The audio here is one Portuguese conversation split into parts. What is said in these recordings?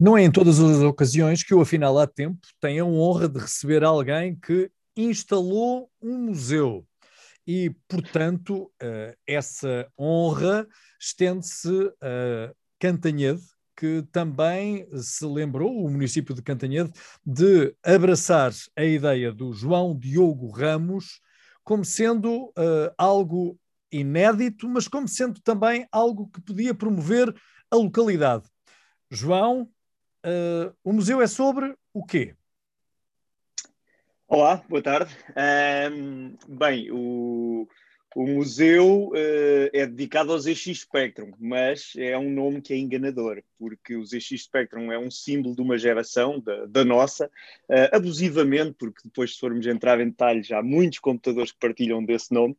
Não é em todas as ocasiões que eu, afinal, há tempo, tenho a honra de receber alguém que instalou um museu. E, portanto, uh, essa honra estende-se a Cantanhede, que também se lembrou, o município de Cantanhede, de abraçar a ideia do João Diogo Ramos como sendo uh, algo inédito, mas como sendo também algo que podia promover a localidade. João, uh, o museu é sobre o quê? Olá, boa tarde. Um, bem, o, o museu uh, é dedicado aos ZX Spectrum, mas é um nome que é enganador, porque o ZX Spectrum é um símbolo de uma geração, da, da nossa, uh, abusivamente, porque depois, se formos entrar em detalhes, há muitos computadores que partilham desse nome,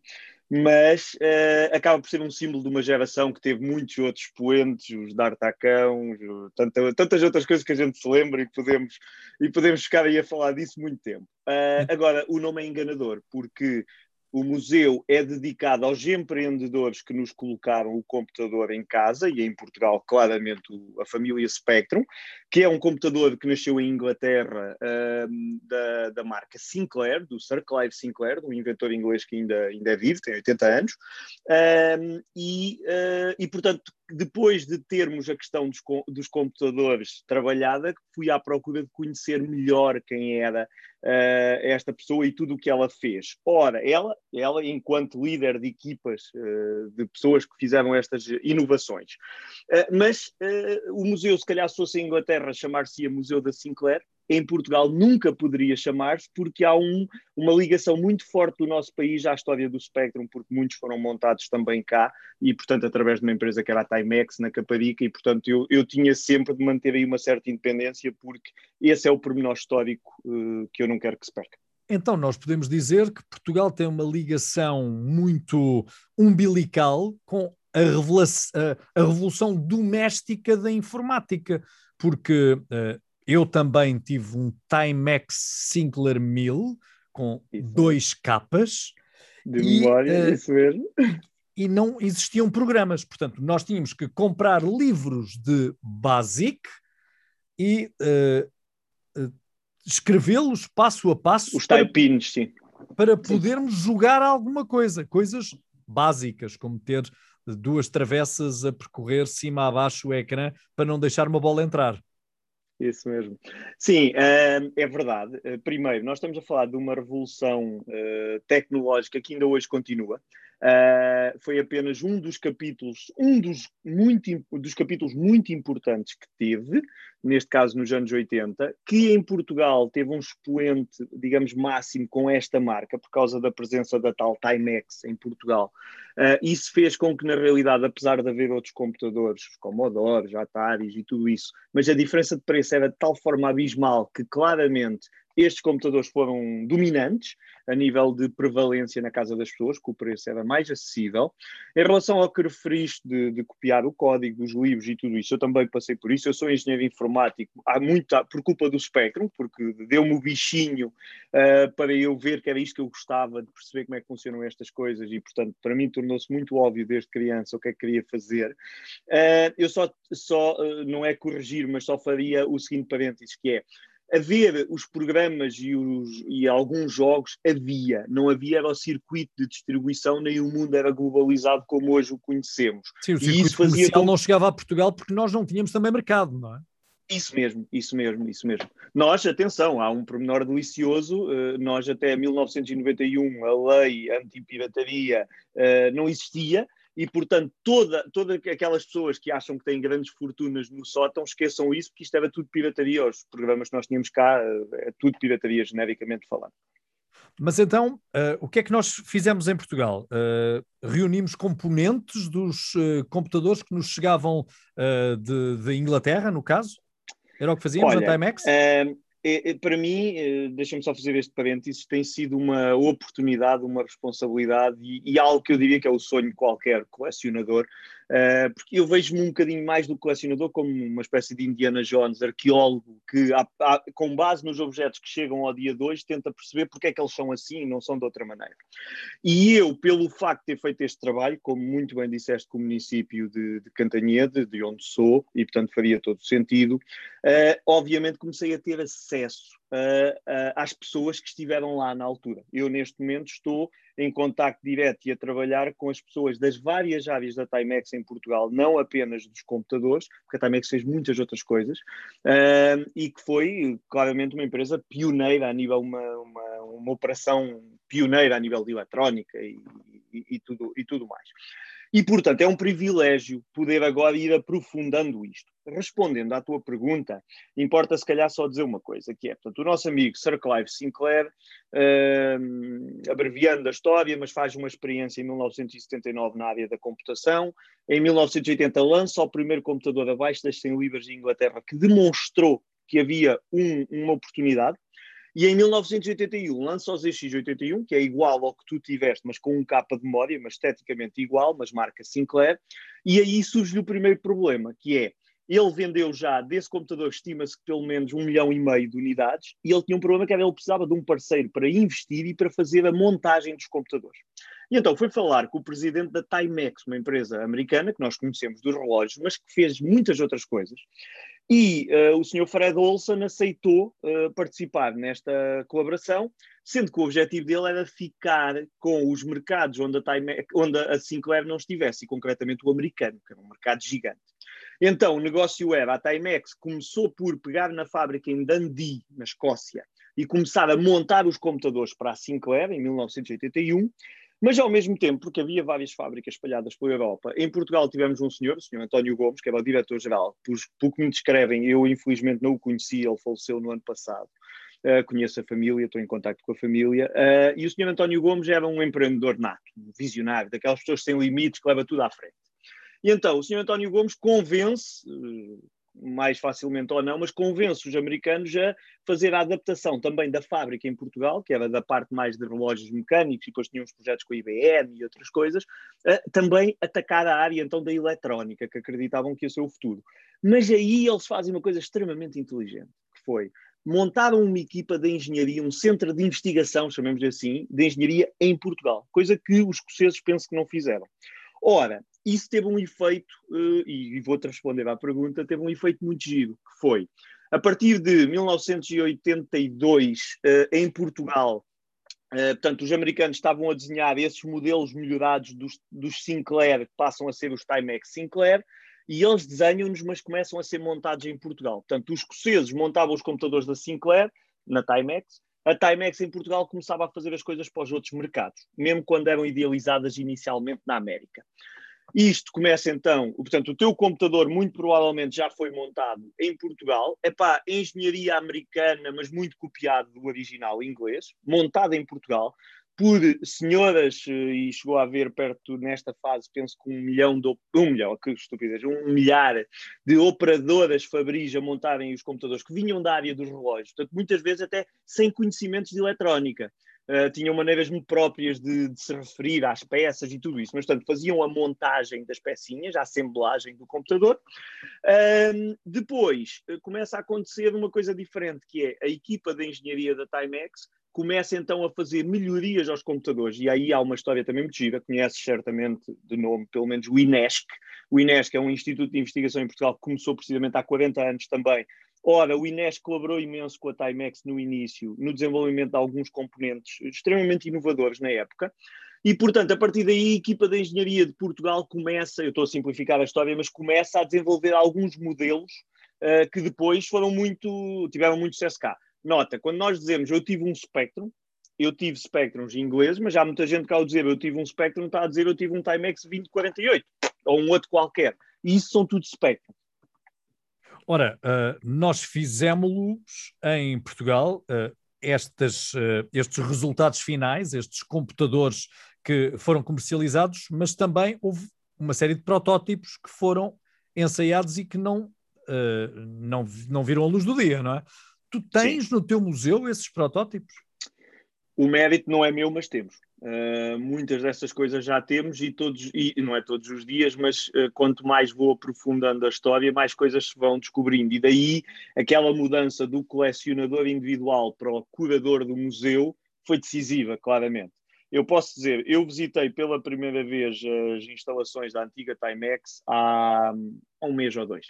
mas uh, acaba por ser um símbolo de uma geração que teve muitos outros poentes, os D'Artacão, tanta, tantas outras coisas que a gente se lembra e podemos, e podemos ficar aí a falar disso muito tempo. Uh, agora, o nome é enganador, porque o museu é dedicado aos empreendedores que nos colocaram o computador em casa, e em Portugal, claramente, a família Spectrum, que é um computador que nasceu em Inglaterra um, da, da marca Sinclair, do Sir Clive Sinclair, um inventor inglês que ainda, ainda é vivo, tem 80 anos, um, e, uh, e, portanto, depois de termos a questão dos, dos, computadores trabalhada, fui à procura de conhecer melhor quem era uh, esta pessoa e tudo o que ela fez. Ora, ela, ela enquanto líder de equipas uh, de pessoas que fizeram estas inovações. Uh, mas o museu, se calhar, se fosse em Inglaterra, chamar-se-ia Museu da Sinclair, em Portugal nunca poderia chamar-se, porque há um, uma ligação muito forte do nosso país à história do Spectrum, porque muitos foram montados também cá, e portanto através de uma empresa que era a Timex, na Caparica, e portanto eu, eu tinha sempre de manter aí uma certa independência, porque esse é o pormenor histórico uh, que eu não quero que se perca. Então, nós podemos dizer que Portugal tem uma ligação muito umbilical com a, a, a revolução doméstica da informática, porque uh, eu também tive um Timex Sinclair 1000 com isso. dois capas. De e, memória, uh, isso mesmo. E não existiam programas, portanto, nós tínhamos que comprar livros de BASIC e uh, uh, escrevê-los passo a passo. Os typins, sim. Para podermos sim. jogar alguma coisa, coisas básicas, como ter duas travessas a percorrer cima a baixo o ecrã para não deixar uma bola entrar. Isso mesmo. Sim, uh, é verdade. Uh, primeiro, nós estamos a falar de uma revolução uh, tecnológica que ainda hoje continua. Uh, foi apenas um dos capítulos, um dos, muito, dos capítulos muito importantes que teve, neste caso nos anos 80, que em Portugal teve um expoente, digamos, máximo com esta marca, por causa da presença da tal Timex em Portugal. Uh, isso fez com que, na realidade, apesar de haver outros computadores, os Commodores, Ataris e tudo isso, mas a diferença de preço era de tal forma abismal que claramente estes computadores foram dominantes a nível de prevalência na casa das pessoas, que o preço era mais acessível. Em relação ao que referiste de, de, copiar o código dos livros e tudo isso, eu também passei por isso. Eu sou engenheiro informático há muito, por culpa do Spectrum, porque deu-me o bichinho uh, para eu ver que era isto que eu gostava, de perceber como é que funcionam estas coisas e, portanto, para mim tornou-se muito óbvio desde criança o que é que queria fazer. Uh, eu só, só uh, não é corrigir, mas só faria o seguinte parênteses, que é haver os programas e, os, e alguns jogos, havia. Não havia era o circuito de distribuição, nem o mundo era globalizado como hoje o conhecemos. Sim, o circuito e isso fazia com... não chegava a Portugal porque nós não tínhamos também mercado, não é? Isso mesmo, isso mesmo, isso mesmo. Nós, atenção, há um pormenor delicioso, eh, nós até 1991 a lei anti-pirataria eh, não existia, e, portanto, toda, todas aquelas pessoas que acham que têm grandes fortunas no sótão, esqueçam isso, porque isto era tudo pirataria. Os programas que nós tínhamos cá, eh, é tudo pirataria, genericamente falando. Mas então, uh, o que é que nós fizemos em Portugal? Uh, reunimos componentes dos uh, computadores que nos chegavam de, de, Inglaterra, no caso? Era o que fazíamos Olha, a Timex? É, é, para mim, é, deixa-me só fazer este parênteses, tem sido uma oportunidade, uma responsabilidade e, e, algo que eu diria que é o sonho de qualquer colecionador, uh, porque eu vejo-me um bocadinho mais do colecionador como uma espécie de Indiana Jones, arqueólogo, que há, há, com base nos objetos que chegam ao dia de hoje, tenta perceber porque é que eles são assim e não são de outra maneira. E eu, pelo facto de ter feito este trabalho, como muito bem disseste com o município de, de Cantanhede, de onde sou, e portanto faria todo sentido, uh, obviamente comecei a ter acesso uh, uh, às pessoas que estiveram lá na altura. Eu, neste momento, estou em contacto direto e a trabalhar com as pessoas das várias áreas da Timex em Portugal, não apenas dos computadores, porque a Timex fez muitas outras coisas, e que foi claramente uma empresa pioneira a nível, uma, uma, uma operação pioneira a nível de eletrónica e, e, e, tudo, e tudo mais. E, portanto, é um privilégio poder agora ir aprofundando isto. Respondendo à tua pergunta, importa se calhar só dizer uma coisa, que é, portanto, o nosso amigo Sir Clive Sinclair, uh, abreviando a história, mas faz uma experiência em 1979 na área da computação. Em 1980 lança o primeiro computador abaixo das 100 libras de Inglaterra, que demonstrou que havia um, uma oportunidade, e em 1981 lança o ZX81, que é igual ao que tu tiveste, mas com um capa de memória, mas esteticamente igual, mas marca Sinclair. E aí surge o primeiro problema, que é ele vendeu já desse computador, estima-se que pelo menos um milhão e meio de unidades, e ele tinha um problema que era ele precisava de um parceiro para investir e para fazer a montagem dos computadores. E então foi falar com o presidente da Timex, uma empresa americana que nós conhecemos dos relógios, mas que fez muitas outras coisas. E uh, o senhor Fred Olson aceitou uh, participar nesta colaboração, sendo que o objetivo dele era ficar com os mercados onde a, Timex, onde a Sinclair não estivesse, e concretamente o americano, que era um mercado gigante. Então, o negócio era, a Timex começou por pegar na fábrica em Dundee, na Escócia, e começar a montar os computadores para a Sinclair, em 1981, mas ao mesmo tempo, porque havia várias fábricas espalhadas pela Europa, em Portugal tivemos um senhor, o senhor António Gomes, que era o diretor-geral, por, por que me descrevem, eu infelizmente não o conheci, ele faleceu no ano passado. Uh, conheço a família, estou em contato com a família, uh, e o senhor António Gomes era um empreendedor nato, visionário, daquelas pessoas sem limites que leva tudo à frente. E então o senhor António Gomes convence, mais facilmente ou não, mas convence os americanos a fazer a adaptação também da fábrica em Portugal, que era da parte mais de relógios mecânicos, e depois tinham os projetos com a IBM e outras coisas, também atacar a área então da eletrónica, que acreditavam que ia ser o futuro. Mas aí eles fazem uma coisa extremamente inteligente, que foi montaram uma equipa de engenharia, um centro de investigação, chamemos assim, de engenharia em Portugal, coisa que os escoceses penso que não fizeram. Ora, isso teve um efeito, uh, e, vou-te responder à pergunta, teve um efeito muito giro, que foi, a partir de 1982, uh, eh, em Portugal, Uh, portanto, os americanos estavam a desenhar esses modelos melhorados dos, dos, Sinclair, que passam a ser os Timex Sinclair, e eles desenham-nos, mas começam a ser montados em Portugal. Portanto, os escoceses montavam os computadores da Sinclair, na Timex, a Timex em Portugal começava a fazer as coisas para os outros mercados, mesmo quando eram idealizadas inicialmente na América. Isto começa então, portanto, o teu computador muito provavelmente já foi montado em Portugal, é pá, engenharia americana, mas muito copiado do original inglês, montado em Portugal, por senhoras, eh, e chegou a haver perto nesta fase, penso que um milhão de um milhão, que estupidez, um milhar de operadoras Fabris a montarem os computadores que vinham da área dos relógios, portanto, muitas vezes até sem conhecimentos de eletrónica. Uh, tinham maneiras muito próprias de, de, se referir às peças e tudo isso, mas portanto faziam a montagem das pecinhas, a assemblagem do computador. Uh, depois uh, começa a acontecer uma coisa diferente, que é a equipa de engenharia da Timex começa então a fazer melhorias aos computadores, e aí há uma história também muito gira, conheces certamente de nome, pelo menos o INESC. O INESC é um instituto de investigação em Portugal que começou precisamente há 40 anos também. Ora, o INESC colaborou imenso com a Timex no início, no desenvolvimento de alguns componentes extremamente inovadores na época, e, portanto, a partir daí, a equipa de engenharia de Portugal começa, eu estou a simplificar a história, mas começa a desenvolver alguns modelos uh, que depois foram muito, tiveram muito sucesso cá. Nota, quando nós dizemos eu tive um Spectrum, eu tive Spectrums ingleses, mas já há muita gente que ao dizer eu tive um Spectrum está a dizer eu tive um Timex 2048 ou um outro qualquer. E isso são tudo Spectrum. Ora, uh, nós fizemos-los em Portugal, uh, estas, uh, estes resultados finais, estes computadores que foram comercializados, mas também houve uma série de protótipos que foram ensaiados e que não, não, não viram a luz do dia, não é? Tu tens Sim. no teu museu esses protótipos? O mérito não é meu, mas temos. Uh, muitas dessas coisas já temos e todos, e não é todos os dias, mas uh, quanto mais vou aprofundando a história, mais coisas se vão descobrindo. E daí aquela mudança do colecionador individual para o curador do museu foi decisiva, claramente. Eu posso dizer, eu visitei pela primeira vez as instalações da antiga Timex há, há um mês ou dois.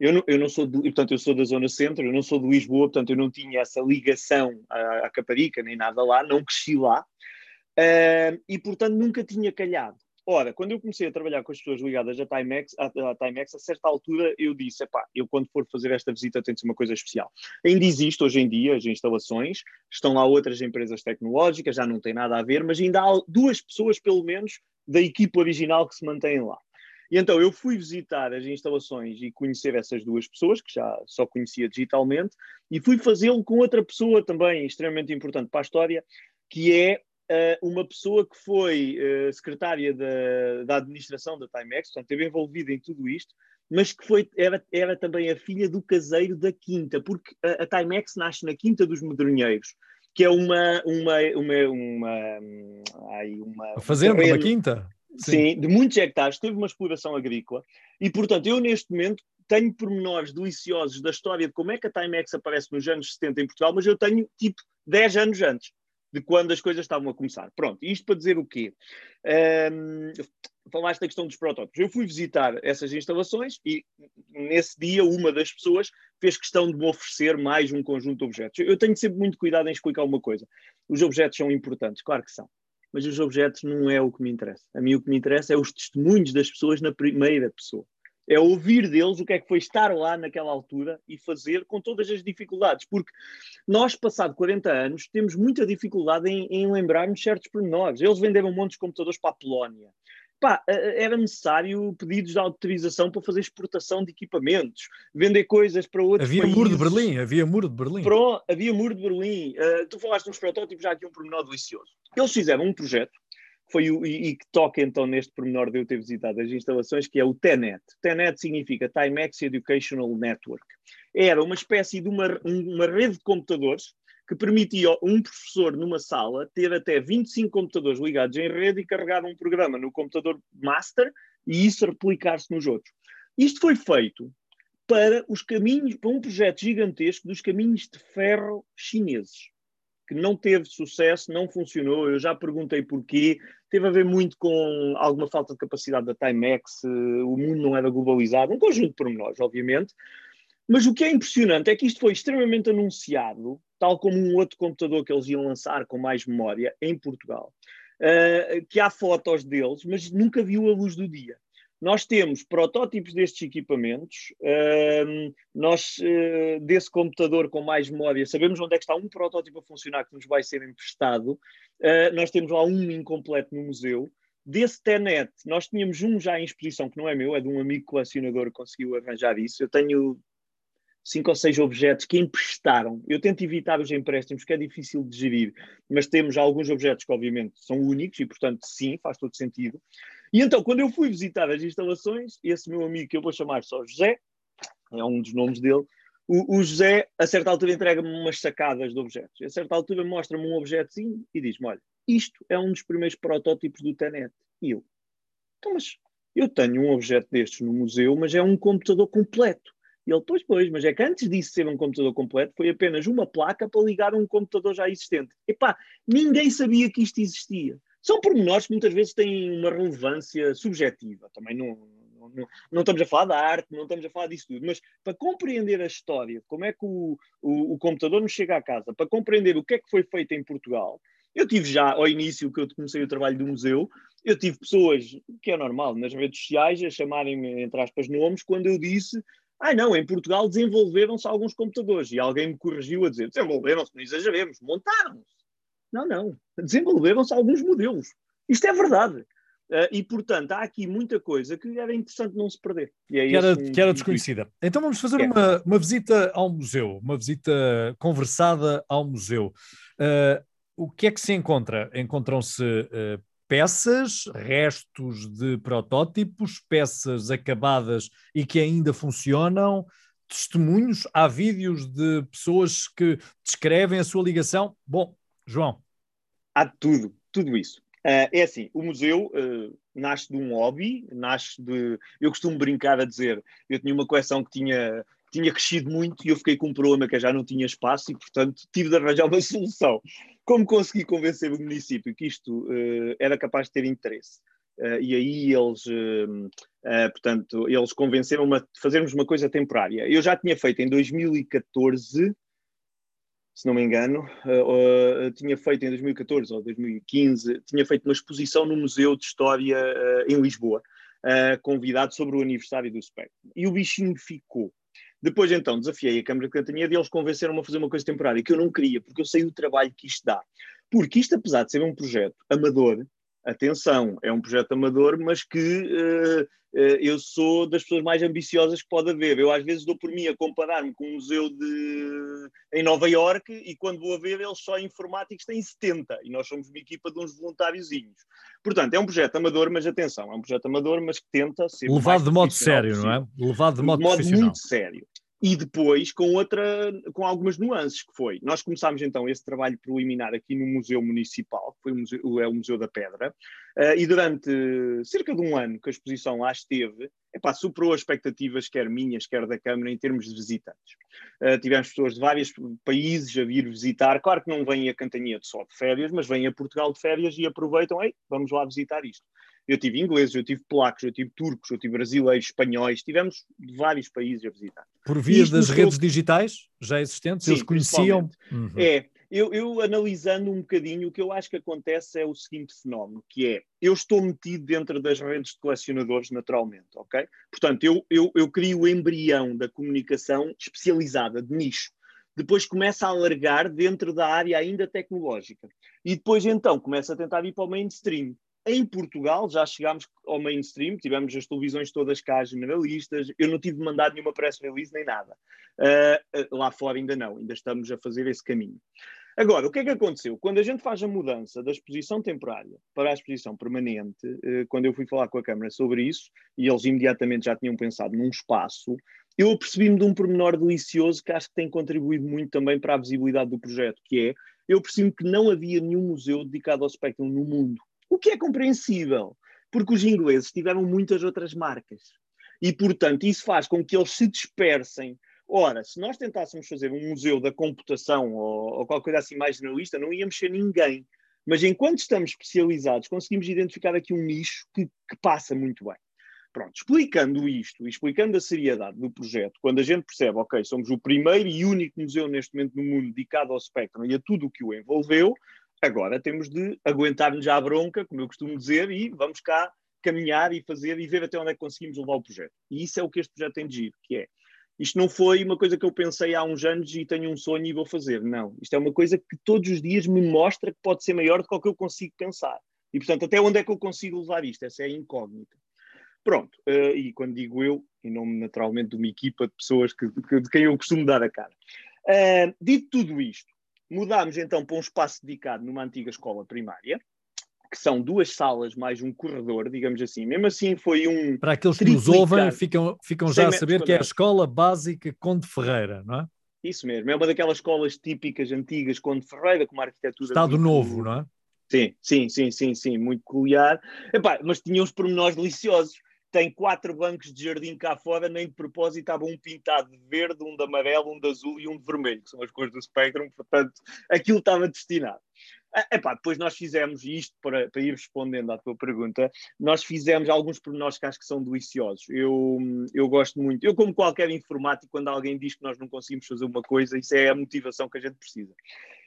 Eu não, eu não sou, portanto, eu sou da zona centro, eu não sou de Lisboa, portanto, eu não tinha essa ligação à, à Caparica, nem nada lá, não cresci lá, uh, e, portanto, nunca tinha calhado. Ora, quando eu comecei a trabalhar com as pessoas ligadas à Timex, à, à Timex, a certa altura eu disse, epá, eu quando for fazer esta visita tem de ser uma coisa especial. Ainda existe hoje em dia as instalações, estão lá outras empresas tecnológicas, já não tem nada a ver, mas ainda há duas pessoas, pelo menos, da equipe original que se mantêm lá. E então eu fui visitar as instalações e conhecer essas duas pessoas, que já só conhecia digitalmente, e fui fazê-lo com outra pessoa também extremamente importante para a história, que é uh, uma pessoa que foi uh, secretária da, da administração da Timex, portanto, esteve envolvida em tudo isto, mas que foi, era, era também a filha do caseiro da Quinta, porque a, a Timex nasce na Quinta dos Medronheiros, que é uma. uma, uma, uma, ai, uma fazenda, terreno, uma quinta? Sim. sim, de muitos hectares, teve uma exploração agrícola, e portanto, eu neste momento tenho pormenores deliciosos da história de como é que a Timex aparece nos anos 70 em Portugal, mas eu tenho tipo 10 anos antes de quando as coisas estavam a começar. Pronto, isto para dizer o quê? Um, falaste da questão dos protótipos. Eu fui visitar essas instalações e nesse dia uma das pessoas fez questão de me oferecer mais um conjunto de objetos. Eu tenho sempre muito cuidado em explicar uma coisa. Os objetos são importantes, claro que são. Mas os objetos não é o que me interessa. A mim o que me interessa é os testemunhos das pessoas na primeira pessoa é ouvir deles o que é que foi estar lá naquela altura e fazer com todas as dificuldades, porque nós, passado 40 anos, temos muita dificuldade em, em lembrarmos certos pormenores. Eles venderam um monte de computadores para a Polónia. Pá, era necessário pedidos de autorização para fazer exportação de equipamentos, vender coisas para outros havia países. Muro de Berlim, havia muro de Berlim. Pro, havia muro de Berlim. Uh, tu falaste nos protótipos, já aqui um pormenor delicioso. Eles fizeram um projeto foi o, e, e, que toca então neste pormenor de eu ter visitado as instalações, que é o TENET. TENET significa Timex Educational Network. Era uma espécie de uma, uma rede de computadores que permitia um professor numa sala ter até 25 computadores ligados em rede e carregar um programa no computador master e isso replicar-se nos outros. Isto foi feito para os caminhos, para um projeto gigantesco dos caminhos de ferro chineses que não teve sucesso, não funcionou. Eu já perguntei porquê. Teve a ver muito com alguma falta de capacidade da Timex, eh, o mundo não era globalizado, um conjunto de pormenores, obviamente. Mas o que é impressionante é que isto foi extremamente anunciado, tal como um outro computador que eles iam lançar com mais memória em Portugal, uh, que há fotos deles, mas nunca viu a luz do dia. Nós temos protótipos destes equipamentos, uh, nós, uh, desse computador com mais memória, sabemos onde é que está um protótipo a funcionar que nos vai ser emprestado, uh, nós temos lá um incompleto no museu. Desse TENET, nós tínhamos um já em exposição, que não é meu, é de um amigo colecionador que conseguiu arranjar isso. Eu tenho cinco ou seis objetos que emprestaram. Eu tento evitar os empréstimos, que é difícil de gerir, mas temos alguns objetos que, obviamente, são únicos e, portanto, sim, faz todo sentido. E então, quando eu fui visitar as instalações, esse meu amigo, que eu vou chamar só José, é um dos nomes dele, o, o José, a certa altura, entrega-me umas sacadas de objetos. A certa altura, mostra-me um objetozinho e diz-me: Olha, isto é um dos primeiros protótipos do TENET. E eu, então, mas eu tenho um objeto destes no museu, mas é um computador completo. E ele, pois, pois, mas é que antes disso ser um computador completo, foi apenas uma placa para ligar um computador já existente. Epá, ninguém sabia que isto existia. São pormenores que muitas vezes têm uma relevância subjetiva. Também não, não, não, estamos a falar da arte, não estamos a falar disso tudo, mas para compreender a história, como é que o, o, o, computador nos chega à casa, para compreender o que é que foi feito em Portugal, eu tive já, ao início que eu comecei o trabalho do museu, eu tive pessoas, que é normal, nas redes sociais, a chamarem-me, entre aspas, nomes, quando eu disse ah, não, em Portugal desenvolveram-se alguns computadores. E alguém me corrigiu a dizer: desenvolveram-se, não exageremos, montaram-se. Não, não. Desenvolveram-se alguns modelos. Isto é verdade. Uh, e, portanto, há aqui muita coisa que era interessante não se perder. É que, era, que, era, desconhecida. Então vamos fazer é. uma, uma visita ao museu, uma visita conversada ao museu. Uh, o que é que se encontra? Encontram-se uh, peças, restos de protótipos, peças acabadas e que ainda funcionam, testemunhos, há vídeos de pessoas que descrevem a sua ligação. Bom, João. Há tudo, tudo isso. Uh, é assim, o museu uh, nasce de um hobby, nasce de. Eu costumo brincar a dizer, eu tinha uma coleção que tinha, tinha crescido muito e eu fiquei com um problema que eu já não tinha espaço e, portanto, tive de arranjar uma solução. Como consegui convencer o município que isto uh, era capaz de ter interesse? Uh, e aí eles, uh, portanto, eles convenceram-me a fazermos uma coisa temporária. Eu já tinha feito em 2014, se não me engano, tinha feito em 2014 ou 2015, tinha feito uma exposição no Museu de História em Lisboa, convidado sobre o aniversário do Spectrum. E o bichinho ficou. Depois, então, desafiei a Câmara de Cantanhede e eles convenceram-me a fazer uma coisa temporária, que eu não queria, porque eu sei o trabalho que isto dá. Porque isto, apesar de ser um projeto amador, atenção, é um projeto amador, mas que uh, uh, eu sou das pessoas mais ambiciosas que pode haver. Eu às vezes dou por mim a comparar-me com um museu de, em Nova Iorque e quando vou a ver eles só informáticos têm 70 e nós somos uma equipa de uns voluntáriozinhos. Portanto, é um projeto amador, mas atenção, é um projeto amador, mas que tenta ser levado de modo sério, possível. não é? Levado de modo, de modo muito sério e depois com outra, com algumas nuances que foi. Nós começámos então esse trabalho preliminar aqui no Museu Municipal, que foi o museu, é o Museu da Pedra, uh, e durante cerca de um ano que a exposição lá esteve, epá, superou as expectativas quer minhas, quer da Câmara, em termos de visitantes. Uh, tivemos pessoas de vários países a vir visitar, claro que não vêm a Cantanhete só de férias, mas vêm a Portugal de férias e aproveitam, ei, vamos lá visitar isto. Eu tive ingleses, eu tive polacos, eu tive turcos, eu tive brasileiros, espanhóis, tivemos de vários países a visitar. Por via das redes digitais já existentes, Sim, eles conheciam? Uhum. É, eu, eu, analisando um bocadinho, o que eu acho que acontece é o seguinte fenómeno, que é, eu estou metido dentro das redes de colecionadores naturalmente, ok? Portanto, eu, eu, eu crio o embrião da comunicação especializada, de nicho. Depois começa a alargar dentro da área ainda tecnológica. E depois, então, começa a tentar ir para o mainstream. Em Portugal já chegámos ao mainstream, tivemos as televisões todas cá generalistas, eu não tive mandado nenhuma press release nem nada. Uh, lá fora ainda não, ainda estamos a fazer esse caminho. Agora, o que é que aconteceu? Quando a gente faz a mudança da exposição temporária para a exposição permanente, uh, quando eu fui falar com a Câmara sobre isso, e eles imediatamente já tinham pensado num espaço, eu apercebi-me de um pormenor delicioso que acho que tem contribuído muito também para a visibilidade do projeto, que é, eu percebi que não havia nenhum museu dedicado ao Spectrum no mundo. O que é compreensível, porque os ingleses tiveram muitas outras marcas. E, portanto, isso faz com que eles se dispersem. Ora, se nós tentássemos fazer um museu da computação ou, ou qualquer coisa assim mais generalista, não íamos ser ninguém. Mas enquanto estamos especializados, conseguimos identificar aqui um nicho que, que passa muito bem. Pronto, explicando isto e explicando a seriedade do projeto, quando a gente percebe, ok, somos o primeiro e único museu neste momento no mundo dedicado ao Spectrum e a tudo o que o envolveu, Agora temos de aguentar-nos à bronca, como eu costumo dizer, e vamos cá caminhar e fazer e ver até onde é que conseguimos levar o projeto. E isso é o que este projeto tem de giro, que é isto não foi uma coisa que eu pensei há uns anos e tenho um sonho e vou fazer. Não. Isto é uma coisa que todos os dias me mostra que pode ser maior do que o que eu consigo pensar. E, portanto, até onde é que eu consigo levar isto? Essa é a incógnita. Pronto. Uh, e quando digo eu, em nome naturalmente de uma equipa de pessoas que, que, de quem eu costumo dar a cara. Uh, dito tudo isto, Mudámos então para um espaço dedicado numa antiga escola primária, que são duas salas mais um corredor, digamos assim. Mesmo assim, foi um. Para aqueles que nos ouvem, ficam, ficam já a saber que é a Escola Básica Conde Ferreira, não é? Isso mesmo, é uma daquelas escolas típicas, antigas, Conde Ferreira, com uma arquitetura. Estado. Novo, não é? Sim, sim, sim, sim, sim, muito peculiar. Epá, mas tinha uns pormenores deliciosos tem quatro bancos de jardim cá fora, nem de propósito estava um pintado de verde, um de amarelo, um de azul e um de vermelho, que são as cores do Spectrum, portanto, aquilo estava destinado. Ah, epá, depois nós fizemos isto para, para ir respondendo à tua pergunta. Nós fizemos alguns pormenores que acho que são deliciosos. Eu, eu gosto muito, eu, como qualquer informático, quando alguém diz que nós não conseguimos fazer uma coisa, isso é a motivação que a gente precisa.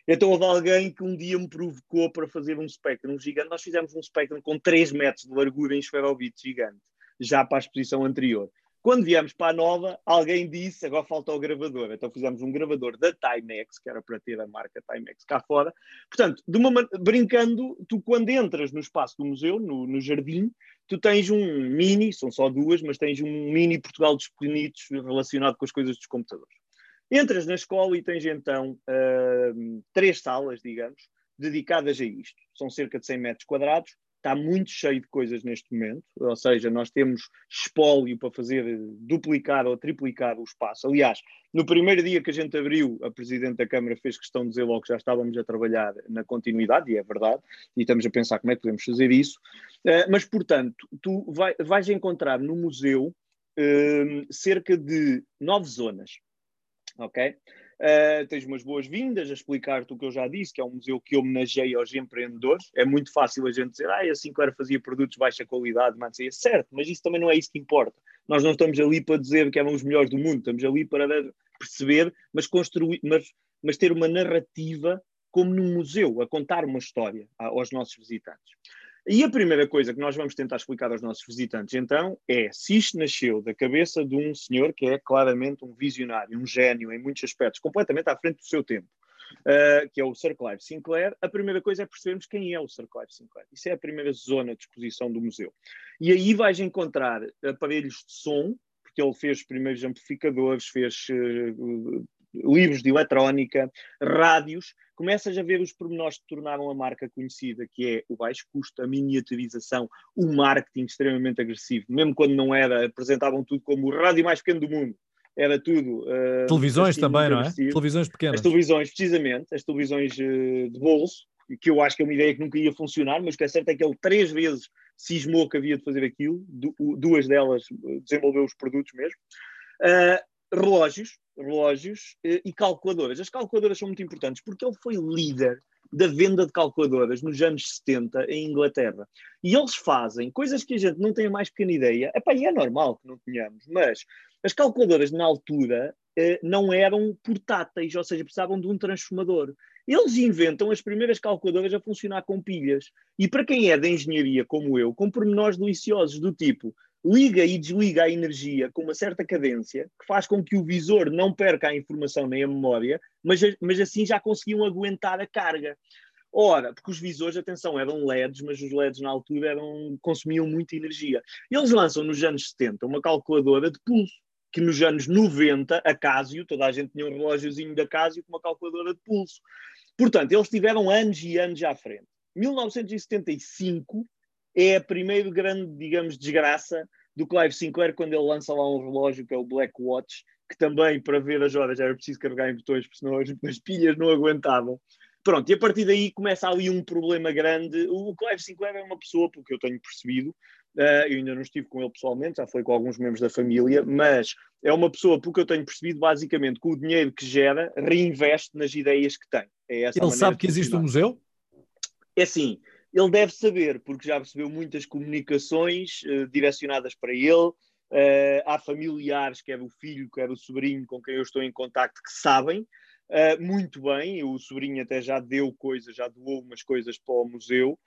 Então houve alguém que um dia me provocou para fazer um Spectrum gigante. Nós fizemos um Spectrum com 3 metros de largura em esferovite gigante já para a exposição anterior. Quando viemos para a nova, alguém disse, agora falta o gravador. Então fizemos um gravador da Timex, que era para ter a marca Timex cá fora. Portanto, uma, brincando, tu quando entras no espaço do museu, no, no, jardim, tu tens um mini, são só duas, mas tens um mini Portugal dos Pequenitos relacionado com as coisas dos computadores. Entras na escola e tens então uh, três salas, digamos, dedicadas a isto. São cerca de 100 metros quadrados, está muito cheio de coisas neste momento, ou seja, nós temos espólio para fazer duplicar ou triplicar o espaço. Aliás, no primeiro dia que a gente abriu, a Presidente da Câmara fez questão de dizer logo que já estávamos a trabalhar na continuidade, e é verdade, e estamos a pensar como é que podemos fazer isso. Uh, mas, portanto, tu vai, vais encontrar no museu uh, cerca de nove zonas. Ok? Uh, tens umas boas-vindas a explicar-te o que eu já disse, que é um museu que homenageia aos empreendedores. É muito fácil a gente dizer, ah, a Sinclair fazia produtos de baixa qualidade, mas é certo, mas isso também não é isso que importa. Nós não estamos ali para dizer que eram os melhores do mundo, estamos ali para perceber, mas construir, mas, mas ter uma narrativa como num museu, a contar uma história aos nossos visitantes. E a primeira coisa que nós vamos tentar explicar aos nossos visitantes, então, é se isto nasceu da cabeça de um senhor que é claramente um visionário, um gênio em muitos aspectos, completamente à frente do seu tempo, uh, que é o Sir Clive Sinclair, a primeira coisa é percebermos quem é o Sir Clive Sinclair. Isso é a primeira zona de exposição do museu. E aí vais encontrar aparelhos de som, porque ele fez primeiros amplificadores, fez uh, livros de eletrónica, rádios, começas a ver os pormenores que tornaram a marca conhecida, que é o baixo custo, a miniaturização, o marketing extremamente agressivo. Mesmo quando não era, apresentavam tudo como o rádio mais pequeno do mundo. Era tudo. Uh, televisões também, não é? Televisões pequenas. As televisões, precisamente, as televisões uh, de bolso, que eu acho que é uma ideia que nunca ia funcionar, mas o que é certo é que ele três vezes cismou que havia de fazer aquilo, duas delas eh, desenvolveu os produtos mesmo. Uh, relógios, relógios eh, e calculadoras. As calculadoras são muito importantes porque ele foi líder da venda de calculadoras nos anos 70 em Inglaterra. E eles fazem coisas que a gente não tem a mais pequena ideia. Epá, e é normal que não tenhamos, mas as calculadoras na altura eh, não eram portáteis, ou seja, precisavam de um transformador. Eles inventam as primeiras calculadoras a funcionar com pilhas. E para quem é da engenharia como eu, com pormenores deliciosos do tipo liga e desliga a energia com uma certa cadência, que faz com que o visor não perca a informação nem a memória, mas, mas assim já conseguiam aguentar a carga. Ora, porque os visores, atenção, eram LEDs, mas os LEDs na altura eram, consumiam muita energia. Eles lançam nos anos 70 uma calculadora de pulso, que nos anos 90, a Casio, toda a gente tinha um relógiozinho da Casio com uma calculadora de pulso. Portanto, eles tiveram anos e anos à frente. 1975 é a primeira grande, digamos, desgraça do Clive Sinclair quando ele lança lá um relógio que é o Black Watch, que também para ver as horas era preciso carregar em botões, porque senão as, pilhas não aguentavam. Pronto, e a partir daí começa ali um problema grande. O Clive Sinclair é uma pessoa, pelo que eu tenho percebido, uh, eu ainda não estive com ele pessoalmente, já foi com alguns membros da família, mas é uma pessoa, pelo que eu tenho percebido, basicamente, com o dinheiro que gera, reinveste nas ideias que tem. É ele sabe que existe um museu? É assim, ele deve saber, porque já recebeu muitas comunicações uh, direcionadas para ele. Uh, há familiares, quer o filho, quer o sobrinho, com quem eu estou em contacto, que sabem uh, muito bem. O sobrinho até já deu coisas, já doou umas coisas para o museu.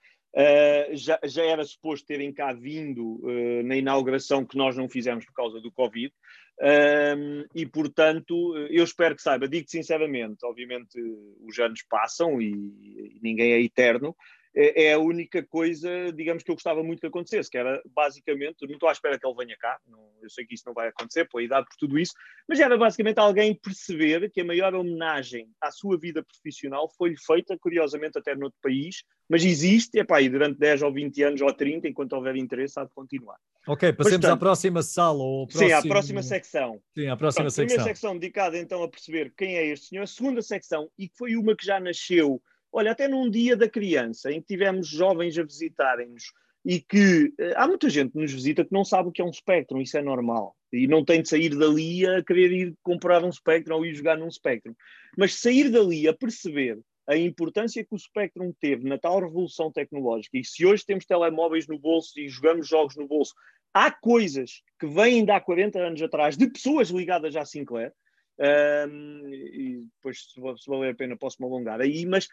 Já, já, era suposto terem cá vindo na inauguração que nós não fizemos por causa do Covid. Uh, e, portanto, eu espero que saiba. Digo-te sinceramente, obviamente os anos passam e, e ninguém é eterno, é, é a única coisa, digamos, que eu gostava muito que acontecesse, que era basicamente, não estou à espera que ele venha cá, não, eu sei que isso não vai acontecer, pela idade, por tudo isso, mas era basicamente alguém perceber que a maior homenagem à sua vida profissional foi-lhe feita, curiosamente, até noutro país, mas existe, epá, e durante 10 ou 20 anos ou 30, enquanto houver interesse, há de continuar. Ok, passemos Portanto, à próxima sala. Ou próximo... Sim, à próxima secção. Sim, à próxima Pronto, secção. A primeira secção dedicada então a perceber quem é este senhor, a segunda secção, e que foi uma que já nasceu Olha, até num dia da criança, em que tivemos jovens a visitarem-nos e que eh, há muita gente que nos visita que não sabe o que é um Spectrum, isso é normal. E não tem de sair dali a querer ir comprar um Spectrum ou ir jogar num Spectrum. Mas sair dali a perceber a importância que o Spectrum teve na tal revolução tecnológica, e se hoje temos telemóveis no bolso e jogamos jogos no bolso, há coisas que vêm de há 40 anos atrás de pessoas ligadas à Sinclair, um, e depois, se, valer a pena, posso-me alongar aí. Mas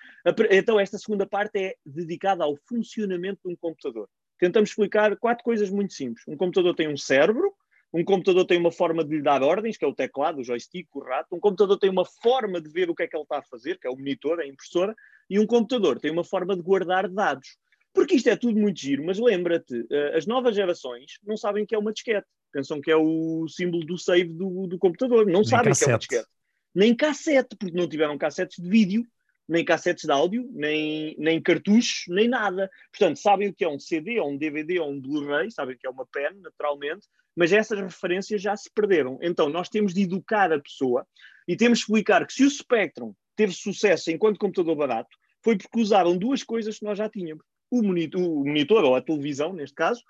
então, esta segunda parte é dedicada ao funcionamento de um computador. Tentamos explicar quatro coisas muito simples. Um computador tem um cérebro, um computador tem uma forma de lhe dar ordens, que é o teclado, o joystick, o rato. Um computador tem uma forma de ver o que é que ele está a fazer, que é o monitor, a impressora. E um computador tem uma forma de guardar dados. Porque isto é tudo muito giro, mas lembra-te, eh, as novas gerações não sabem que é uma disquete pensam que é o símbolo do save do, do computador. Não nem sabem cassete. que é uma disquete. Nem cassete, porque não tiveram cassetes de vídeo, nem cassetes de áudio, nem, nem cartuchos, nem nada. Portanto, sabem o que é um CD, ou um DVD, ou um Blu-ray, sabem o que é uma pen, naturalmente, mas essas referências já se perderam. Então, nós temos de educar a pessoa e temos de explicar que se o Spectrum teve sucesso enquanto computador barato, foi porque usaram duas coisas que nós já tínhamos. O monitor, o monitor ou a televisão, neste caso,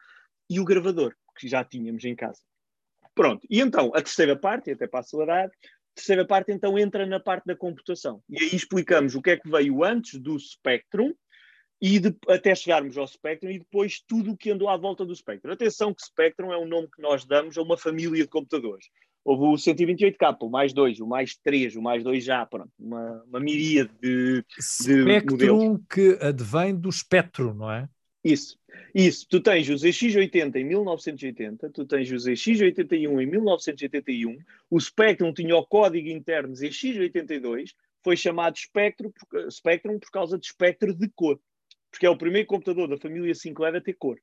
e o gravador que já tínhamos em casa. Pronto, e então a terceira parte, até para acelerar, terceira parte então entra na parte da computação. E aí explicamos o que é que veio antes do Spectrum e de, até chegarmos ao Spectrum e depois tudo o que andou à volta do Spectrum. Atenção que Spectrum é um nome que nós damos a uma família de computadores. Houve o 128K, o mais 2, o mais 3, o mais 2 já, pronto, uma, uma miríade de, de Spectrum modelos. que advém do espectro, não é? Isso, isso. Tu tens o ZX80 em 1980, tu tens o ZX81 em 1981, o Spectrum tinha o código interno ZX82, foi chamado Spectrum, Spectrum por causa de espectro de cor, porque é o primeiro computador da família Sinclair a ter cor.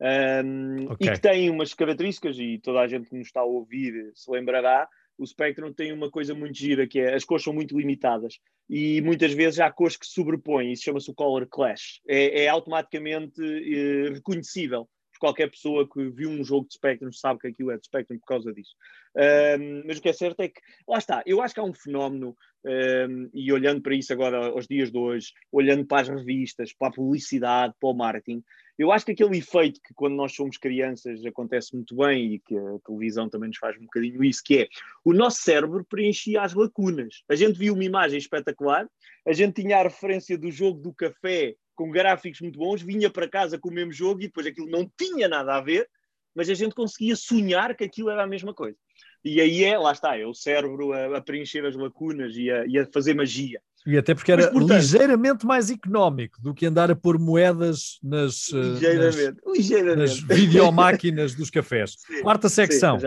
Um, Ok. E que tem umas características, e toda a gente que nos está a ouvir se lembrará, o Spectrum tem uma coisa muito gira, que é as cores são muito limitadas e muitas vezes há cores que se sobrepõem, isso chama-se o color clash. É, é automaticamente eh, reconhecível qualquer pessoa que viu um jogo de Spectrum sabe que aquilo é de Spectrum por causa disso. Um, mas o que é certo é que, lá está, eu acho que há um fenómeno, um, e olhando para isso agora aos dias de hoje, olhando para as revistas, para a publicidade, para o marketing, eu acho que aquele efeito que quando nós somos crianças acontece muito bem e que a televisão também nos faz um bocadinho isso, que é o nosso cérebro preenchia as lacunas. A gente viu uma imagem espetacular, a gente tinha a referência do jogo do café com gráficos muito bons, vinha para casa com o mesmo jogo e depois aquilo não tinha nada a ver, mas a gente conseguia sonhar que aquilo era a mesma coisa. E aí é, lá está, é o cérebro a, a preencher as lacunas e a, e a fazer magia. E até porque era Mas, portanto- ligeiramente mais económico do que andar a pôr moedas nas, eh, nas, Ligeiramente, nas ligeiramente. videomáquinas dos cafés. Sim, Quarta secção. Sim.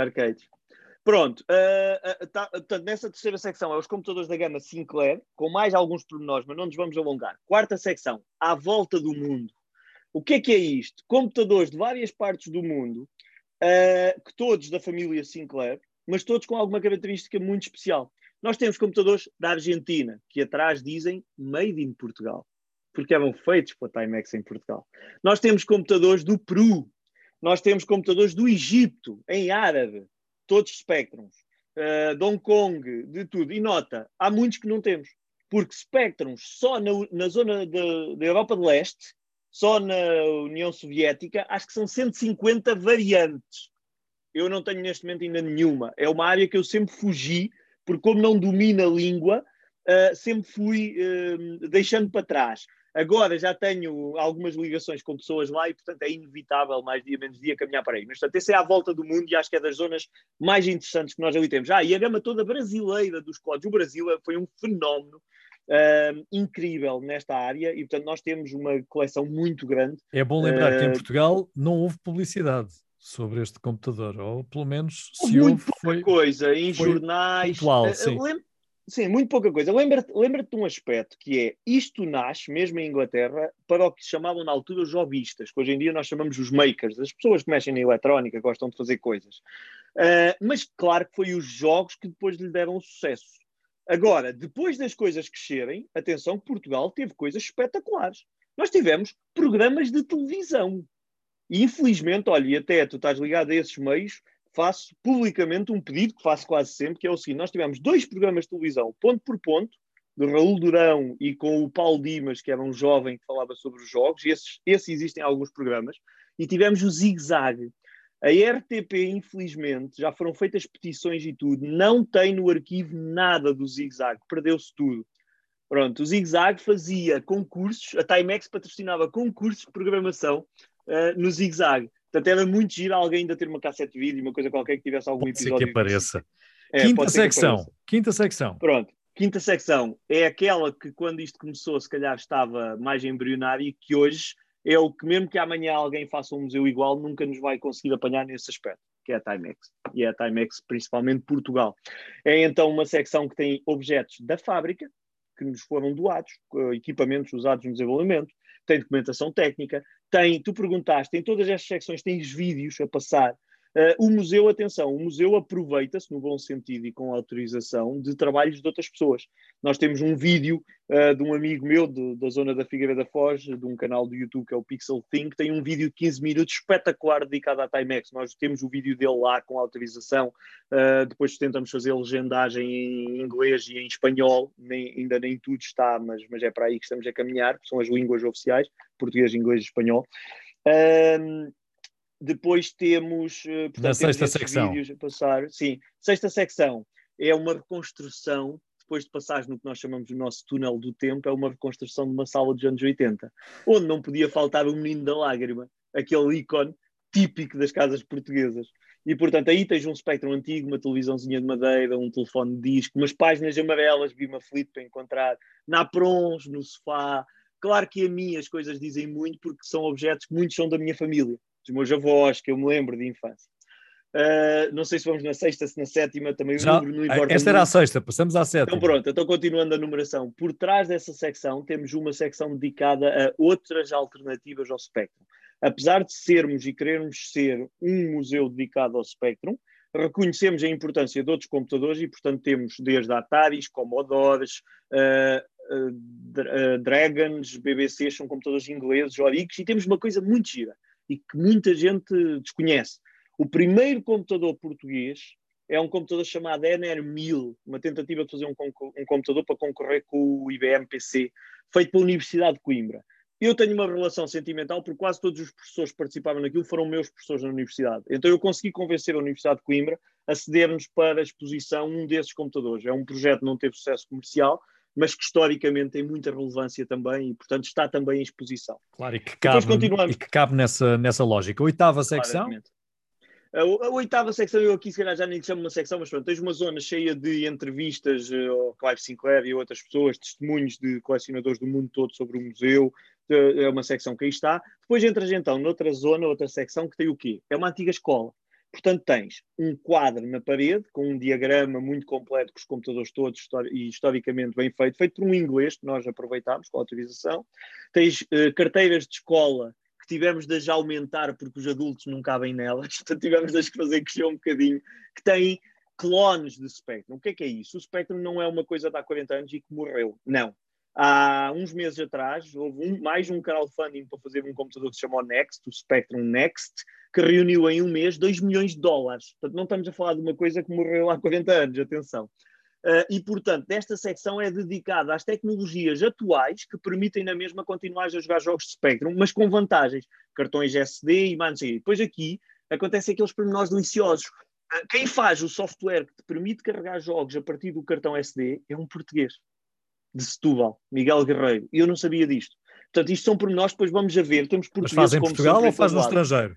Pronto, ah, ah, tá- portanto, nessa terceira secção é os computadores da gama Sinclair, com mais alguns pormenores, mas não nos vamos alongar. Quarta secção, à volta do mundo. O que é que é isto? Computadores de várias partes do mundo, ah, que todos da família Sinclair, mas todos com alguma característica muito especial. Nós temos computadores da Argentina, que atrás dizem Made in Portugal, porque eram feitos para Timex em Portugal. Nós temos computadores do Peru, nós temos computadores do Egito, em árabe, todos Spectrums, uh, de Hong Kong, de tudo. E nota, há muitos que não temos, porque Spectrums só na, na zona da Europa de Leste, só na União Soviética, acho que são 150 variantes. Eu não tenho neste momento ainda nenhuma. É uma área que eu sempre fugi, porque como não domino a língua, uh, sempre fui uh, deixando para trás. Agora já tenho algumas ligações com pessoas lá e, portanto, é inevitável, mais dia menos dia, caminhar para aí. Mas, portanto, esse é à volta do mundo e acho que é das zonas mais interessantes que nós ali temos. Ah, e a gama toda brasileira dos códigos. O Brasil foi um fenómeno uh, incrível nesta área e, portanto, nós temos uma coleção muito grande. É bom lembrar que em Eh, Portugal não houve publicidade sobre este computador, ou pelo menos se muito houve, pouca foi. coisa em foi jornais. pontual, Eh, sim. lem- Sim, muito pouca coisa. Lembra-te lembra de um aspecto que é isto nasce, mesmo em Inglaterra, para o que chamavam na altura os hobbyistas, que hoje em dia nós chamamos os makers, as pessoas que mexem na eletrónica, gostam de fazer coisas. Uh, mas claro que foi os jogos que depois lhe deram sucesso. Agora, depois das coisas crescerem, atenção que Portugal teve coisas espetaculares. Nós tivemos programas de televisão. E infelizmente, olha, e até tu estás ligado a esses meios, faço publicamente um pedido que faço quase sempre, que é o seguinte: nós tivemos dois programas de televisão, ponto por ponto, do Raul Durão e com o Paulo Dimas, que era um jovem que falava sobre os jogos, esses, esses existem em alguns programas, e tivemos o Zig Zag. A RTP, infelizmente, já foram feitas petições e tudo, não tem no arquivo nada do Zig Zag, perdeu-se tudo. Pronto, o Zig Zag fazia concursos, a Timex patrocinava concursos de programação uh, no Zig Zag. Portanto, era muito giro alguém ainda ter uma cassete de vídeo, uma coisa qualquer que tivesse algum Pode ser episódio. que apareça. É, Quinta ser secção. apareça. Quinta secção. Pronto. Quinta secção é aquela que, quando isto começou, se calhar estava mais embrionária e que hoje é o que, mesmo que amanhã alguém faça um museu igual, nunca nos vai conseguir apanhar nesse aspecto, que é a Timex. E é a Timex, principalmente Portugal. É então uma secção que tem objetos da fábrica, que nos foram doados, equipamentos usados no desenvolvimento, tem documentação técnica, tem, tu perguntaste, em todas estas secções tens vídeos a passar. Uh, o museu, atenção, o museu aproveita-se, no bom sentido e com autorização, de trabalhos de outras pessoas. Nós temos um vídeo uh, de um amigo meu da zona da Figueira da Foz, de um canal do YouTube que é o Pixel Thing, que tem um vídeo de 15 minutos espetacular dedicado à Timex. Nós temos o vídeo dele lá com autorização, uh, depois tentamos fazer legendagem em inglês e em espanhol, nem, ainda nem tudo está, mas, mas é para aí que estamos a caminhar, são as línguas oficiais, português, inglês e espanhol. Depois temos, uh, portanto, Na sexta temos secção. vídeos a passar. Sim, sexta secção. é uma reconstrução, depois de passagem no que nós chamamos de nosso túnel do tempo, é uma reconstrução de uma sala dos anos 80, onde não podia faltar o menino da lágrima, aquele ícone típico das casas portuguesas. E, portanto, aí tens um espectro antigo, uma televisãozinha de madeira, um telefone de disco, umas páginas amarelas, vi uma flip para encontrar, naprons no sofá. Claro que a mim as coisas dizem muito, porque são objetos que muitos são da minha família, dos meus avós, que eu me lembro de infância. Uh, não sei se vamos na sexta, se na sétima, também Já, o número não importa. Esta era a sexta, passamos à sétima. Então pronto, então continuando a numeração. Por trás dessa secção temos uma secção dedicada a outras alternativas ao Spectrum apesar de sermos e querermos ser um museu dedicado ao Spectrum, reconhecemos a importância de outros computadores e, portanto, temos desde Ataris, Commodores, uh, uh, Dragons, BBCs, são computadores ingleses, Oryx, e temos uma coisa muito gira e que muita gente desconhece. O primeiro computador português é um computador chamado NR 1000, uma tentativa de fazer um, um computador para concorrer com o IBM PC, feito pela Universidade de Coimbra. Eu tenho uma relação sentimental porque quase todos os professores que participavam naquilo foram meus professores na universidade. Então eu consegui convencer a Universidade de Coimbra a ceder-nos para a exposição um desses computadores. É um projeto que não teve sucesso comercial, mas que historicamente tem muita relevância também e, portanto, está também em exposição. Claro, e que cabe, e que cabe nessa, nessa lógica. Oitava secção. Claramente. A, a, oitava secção, eu aqui se calhar já nem chamo uma secção, mas pronto, tens uma zona cheia de entrevistas uh, ao Clive Sinclair e outras pessoas, testemunhos de colecionadores do mundo todo sobre o museu, é uma secção que aí está. Depois entras então noutra zona, outra secção que tem o quê? É uma antiga escola. Portanto, tens um quadro na parede com um diagrama muito completo com os computadores todos e historicamente bem feito, feito por um inglês que nós aproveitámos com a autorização. Tens uh, carteiras de escola que tivemos de as aumentar porque os adultos não cabem nelas, portanto tivemos de fazer crescer um bocadinho, que têm clones de Spectrum. O que é que é isso? O Spectrum não é uma coisa de há 40 anos e que morreu. Não. Há uns meses atrás, houve um, mais um crowdfunding para fazer um computador que se chamou Next, o Spectrum Next, que reuniu em um mês 2 milhões de dólares. Portanto, não estamos a falar de uma coisa que morreu há 40 anos, atenção. Uh, e, portanto, esta secção é dedicada às tecnologias atuais que permitem na mesma continuar a jogar jogos de Spectrum, mas com vantagens. Cartões SD e mais Depois aqui acontecem aqueles pormenores deliciosos. Uh, quem faz o software que te permite carregar jogos a partir do cartão SD é um português de Setúbal, Miguel Guerreiro, e eu não sabia disto. Portanto, isto são pormenores, depois vamos a ver. Temos Mas faz em Portugal ou faz no estrangeiro?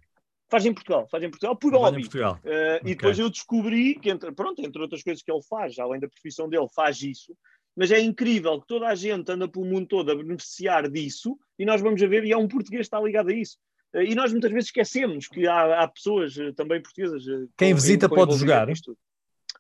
Faz em Portugal, faz em Portugal por hobby. Uh, okay. E depois eu descobri que, entre, pronto, entre outras coisas que ele faz, além da profissão dele, faz isso. Mas é incrível que toda a gente anda pelo mundo todo a beneficiar disso e nós vamos a ver, e há um português que está ligado a isso. Uh, e nós muitas vezes esquecemos que há, há pessoas uh, também portuguesas. Quem visita pode jogar?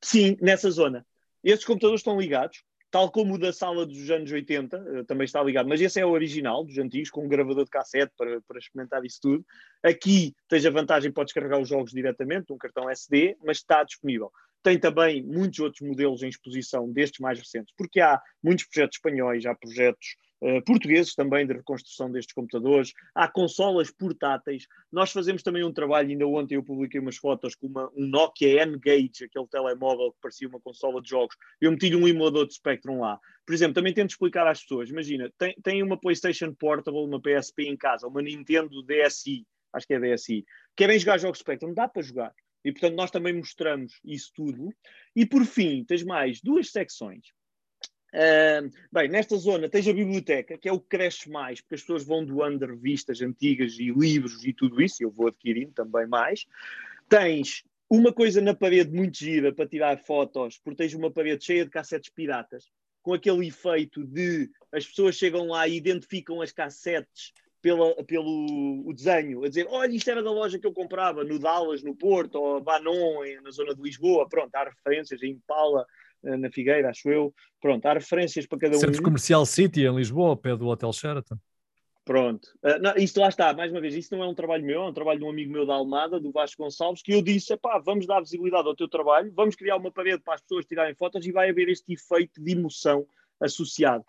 Sim, nessa zona. Esses computadores estão ligados tal como o da sala dos anos 80, eh, também está ligado, mas esse é o original, dos antigos, com um gravador de cassete para, para experimentar isso tudo. Aqui tens a vantagem, podes carregar os jogos diretamente, um cartão SD, mas está disponível. Tem também muitos outros modelos em exposição destes mais recentes, porque há muitos projetos espanhóis, há projetos uh, portugueses também de reconstrução destes computadores, há consolas portáteis. Nós fazemos também um trabalho, ainda ontem eu publiquei umas fotos com uma, um Nokia N-Gage, aquele telemóvel que parecia uma consola de jogos. Eu meti um emulador de Spectrum lá. Por exemplo, também tento explicar às pessoas, imagina, tem, tem uma PlayStation Portable, uma PSP em casa, uma Nintendo DSi, acho que é DSi, querem jogar jogos Spectrum, dá para jogar. E, portanto, nós também mostramos isso tudo. E, por fim, tens mais duas secções. Bem, nesta zona tens a biblioteca, que é o que cresce mais, porque as pessoas vão doando revistas antigas e livros e tudo isso, e eu vou adquirindo também mais. Tens uma coisa na parede muito gira para tirar fotos, porque tens uma parede cheia de cassetes piratas, com aquele efeito de as pessoas chegam lá e identificam as cassetes pela, pelo o desenho, a dizer, olha, isto era da loja que eu comprava no Dallas, no Porto, ou Banon, na zona de Lisboa, pronto, há referências, em Impala, na Figueira, acho eu, pronto, há referências para cada Centro um. Centro Comercial City, em Lisboa, ao pé do Hotel Sheraton. Pronto, uh, não, isto lá está, mais uma vez, isso não é um trabalho meu, é um trabalho de um amigo meu da Almada, do Vasco Gonçalves, que eu disse, pá, vamos dar visibilidade ao teu trabalho, vamos criar uma parede para as pessoas tirarem fotos e vai haver este efeito de emoção associado.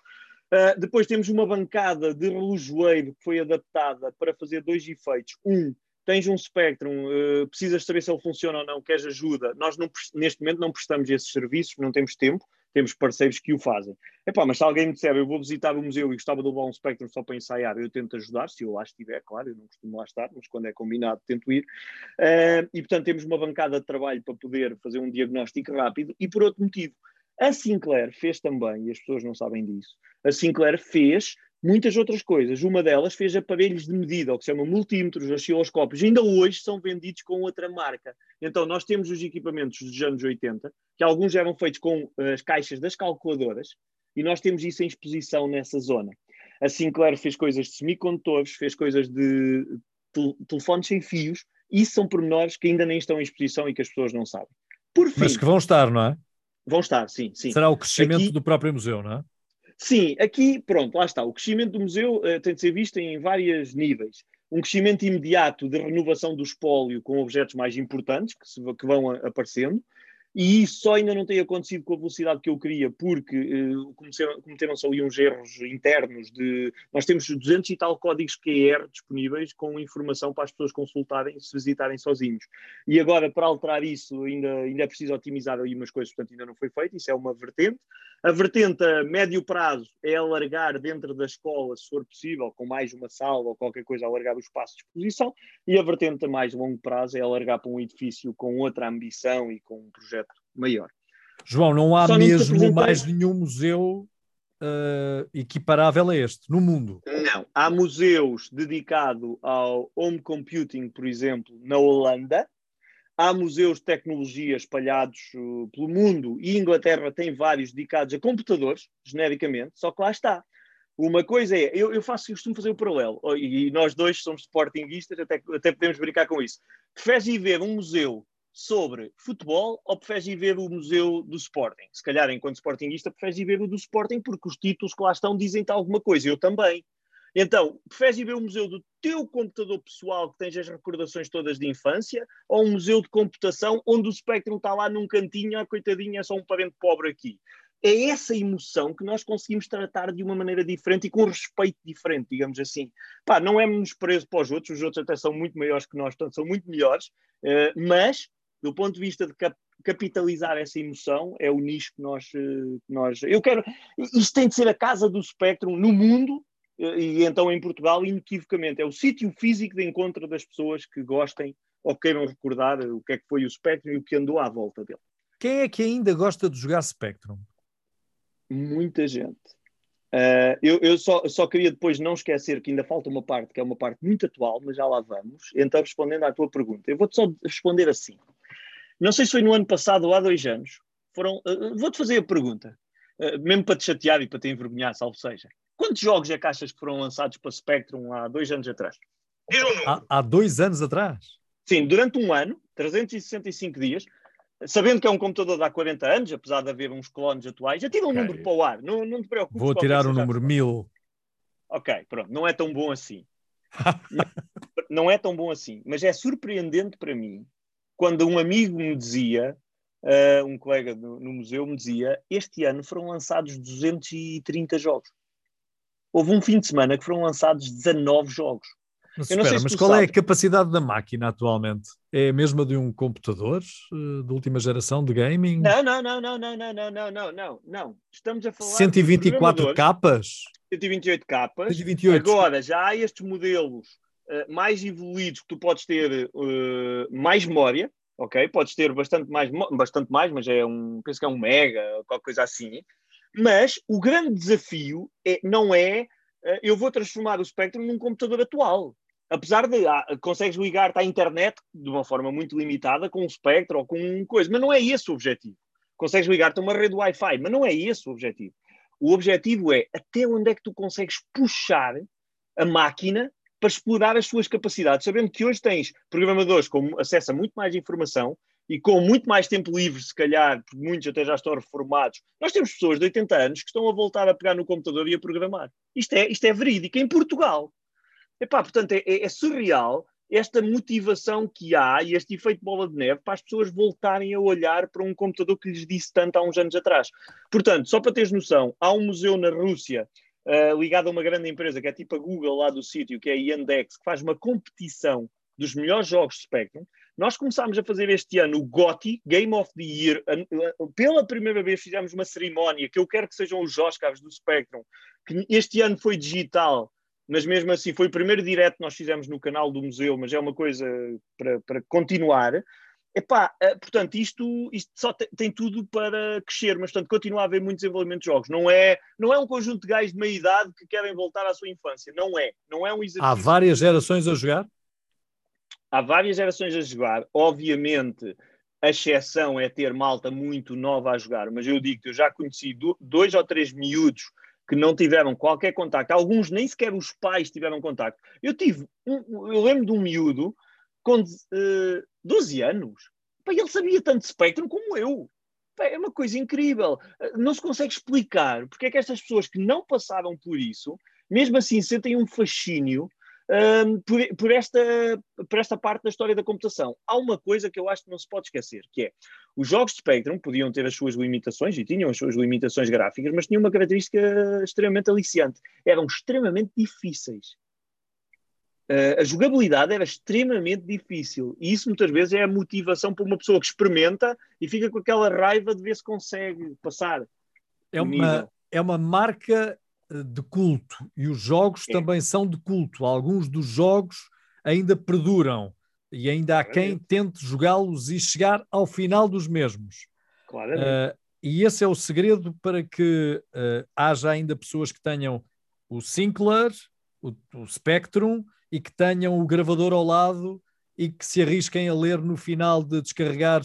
Uh, depois temos uma bancada de relojoeiro que foi adaptada para fazer dois efeitos. Um, tens um Spectrum, uh, precisas saber se ele funciona ou não, queres ajuda. Nós não, neste momento não prestamos esses serviços, não temos tempo, temos parceiros que o fazem. Epá, mas se alguém me disser, eu vou visitar o museu e gostava de levar um Spectrum só para ensaiar, eu tento ajudar, se eu lá estiver, claro, eu não costumo lá estar, mas quando é combinado tento ir. Uh, e, portanto, temos uma bancada de trabalho para poder fazer um diagnóstico rápido. E por outro motivo, a Sinclair fez também, e as pessoas não sabem disso, a Sinclair fez muitas outras coisas. Uma delas fez aparelhos de medida, o que se chama multímetros, osciloscópios. Ainda hoje são vendidos com outra marca. Então, nós temos os equipamentos dos anos 80, que alguns eram feitos com eh, as caixas das calculadoras, e nós temos isso em exposição nessa zona. A Sinclair fez coisas de semicondutores, fez coisas de telefones sem fios, isso são pormenores que ainda nem estão em exposição e que as pessoas não sabem. Por fim, Mas que vão estar, não é? Vão estar, sim, sim. Será o crescimento Aqui, do próprio museu, não é? Sim, aqui, pronto, lá está. O crescimento do museu uh, tem de ser visto em vários níveis. Um crescimento imediato de renovação do espólio com objetos mais importantes que, se, que vão a, aparecendo, e isso ainda não tem acontecido com a velocidade que eu queria, porque uh, cometeram-se ali uns erros internos de... Nós temos 200 e tal códigos QR disponíveis com informação para as pessoas consultarem se visitarem sozinhos. E agora, para alterar isso, ainda, ainda é preciso otimizar aí umas coisas, portanto ainda não foi feito, isso é uma vertente. A vertente a médio prazo é alargar dentro da escola, se for possível, com mais uma sala ou qualquer coisa, alargar o espaço de exposição. E a vertente a mais longo prazo é alargar para um edifício com outra ambição e com um projeto maior. João, não há Só mesmo mais nenhum museu uh, equiparável a este no mundo? Não. Há museus dedicados ao home computing, por exemplo, na Holanda, Há museus de tecnologia espalhados uh, pelo mundo e Inglaterra tem vários dedicados a computadores, genericamente, só que lá está. Uma coisa é, eu, eu faço, eu costumo fazer o paralelo, oh, e, e nós dois somos sportinguistas, até, até podemos brincar com isso. Preferes ir ver um museu sobre futebol ou preferes ir ver o museu do Sporting? Se calhar, enquanto sportinguista, preferes ir ver o do Sporting porque os títulos que lá estão dizem-te alguma coisa. Eu também. Então, preferes ir ver o museu do teu computador pessoal que tens as recordações todas de infância ou um museu de computação onde o Spectrum está lá num cantinho, ah, coitadinha, é só um parente pobre aqui? É essa emoção que nós conseguimos tratar de uma maneira diferente e com respeito diferente, digamos assim. Pá, não é menosprezo para os outros, os outros até são muito maiores que nós, portanto são muito melhores, uh, mas do ponto de vista de cap capitalizar essa emoção, é o nicho que nós, uh, que nós. Eu quero. Isto tem de ser a casa do Spectrum no mundo e então em Portugal, inequivocamente, é o sítio físico de encontro das pessoas que gostem ou queiram recordar o que é que foi o Spectrum e o que andou à volta dele. Quem é que ainda gosta de jogar Spectrum? Muita gente. Uh, eu, eu só, só, queria depois não esquecer que ainda falta uma parte que é uma parte muito atual, mas já lá vamos. Então, respondendo à tua pergunta, eu vou-te só responder assim. Não sei se foi no ano passado ou há dois anos. Foram, uh, vou-te fazer a pergunta, uh, mesmo para te chatear e para te envergonhar, salvo seja. Quantos jogos é que achas que foram lançados para Spectrum há dois anos atrás? Diz um há, há dois anos atrás? Sim, durante um ano, 365 dias, sabendo que é um computador de há 40 anos, apesar de haver uns clones atuais, já tira um okay. número para o ar, não, não te preocupes. Vou tirar o número mil. Ok, pronto, não é tão bom assim. não é tão bom assim, mas é surpreendente para mim quando um amigo me dizia, uh, um colega no, no museu me dizia, este ano foram lançados 230 jogos houve um fim de semana que foram lançados 19 jogos. Mas, espera, mas qual sabes. é a capacidade da máquina atualmente? É a mesma de um computador uh, de última geração de gaming? Não, não, não, não, não, não, não, não, não, não, não. Estamos a falar 124 capas? 128 capas. 128. Agora já há estes modelos uh, mais evoluídos que tu podes ter uh, mais memória, ok? Podes ter bastante mais, bastante mais, mas é um, penso que é um mega, qualquer coisa assim. Mas o grande desafio é, não é uh, eu vou transformar o Spectrum num computador atual. Apesar de ah, consegues ligar-te à internet de uma forma muito limitada com um Spectrum ou com um coisa, mas não é esse o objetivo. Consegues ligar-te a uma rede Wi-Fi, mas não é esse o objetivo. O objetivo é até onde é que tu consegues puxar a máquina para explorar as suas capacidades, sabendo que hoje tens programadores com acesso a muito mais informação e com muito mais tempo livre, se calhar, porque muitos até já estão reformados, nós temos pessoas de 80 anos que estão a voltar a pegar no computador e a programar. Isto é, isto é verídico, em Portugal. Epá, portanto, é, é, é surreal esta motivação que há e este efeito bola de neve para as pessoas voltarem a olhar para um computador que lhes disse tanto há uns anos atrás. Portanto, só para teres noção, há um museu na Rússia uh, ligado a uma grande empresa que é tipo a Google lá do sítio, que é a Yandex, que faz uma competição dos melhores jogos de Spectrum Nós começámos a fazer este ano o GOTY, Game of the Year. Pela primeira vez fizemos uma cerimónia, que eu quero que sejam os Oscars do Spectrum, que este ano foi digital, mas mesmo assim foi o primeiro direto que nós fizemos no canal do museu, mas é uma coisa para, para continuar. Epá, eh, portanto, isto, isto só tem, tem, tudo para crescer, mas portanto, continua a haver muito desenvolvimento de jogos. Não é, não é um conjunto de gajos de meia idade que querem voltar à sua infância. Não é. Não é um exercício. Há várias gerações a jogar? Há várias gerações a jogar. Obviamente, a exceção é ter malta muito nova a jogar, mas eu digo que eu já conheci dois ou três miúdos que não tiveram qualquer contacto. Alguns nem sequer os pais tiveram contacto. Eu tive, um, eu lembro de um miúdo com uh, 12 anos. Pá, ele sabia tanto Spectrum como eu. Pá, é uma coisa incrível. Eh, não se consegue explicar porque é que estas pessoas que não passaram por isso, mesmo assim, sentem um fascínio um, por, por, esta, por esta parte da história da computação. Há uma coisa que eu acho que não se pode esquecer, que é os jogos de Spectrum podiam ter as suas limitações e tinham as suas limitações gráficas, mas tinham uma característica extremamente aliciante. Eram extremamente difíceis. Uh, a jogabilidade era extremamente difícil e isso muitas vezes é a motivação para uma pessoa que experimenta e fica com aquela raiva de ver se consegue passar. É uma, é uma marca eh, de culto e os jogos é. também são de culto. Alguns dos jogos ainda perduram e ainda há quem tente jogá-los e chegar ao final dos mesmos. Claro. Uh, e esse é o segredo para que uh, haja ainda pessoas que tenham o Sinclair, o, o Spectrum e que tenham o gravador ao lado e que se arrisquem a ler no final de descarregar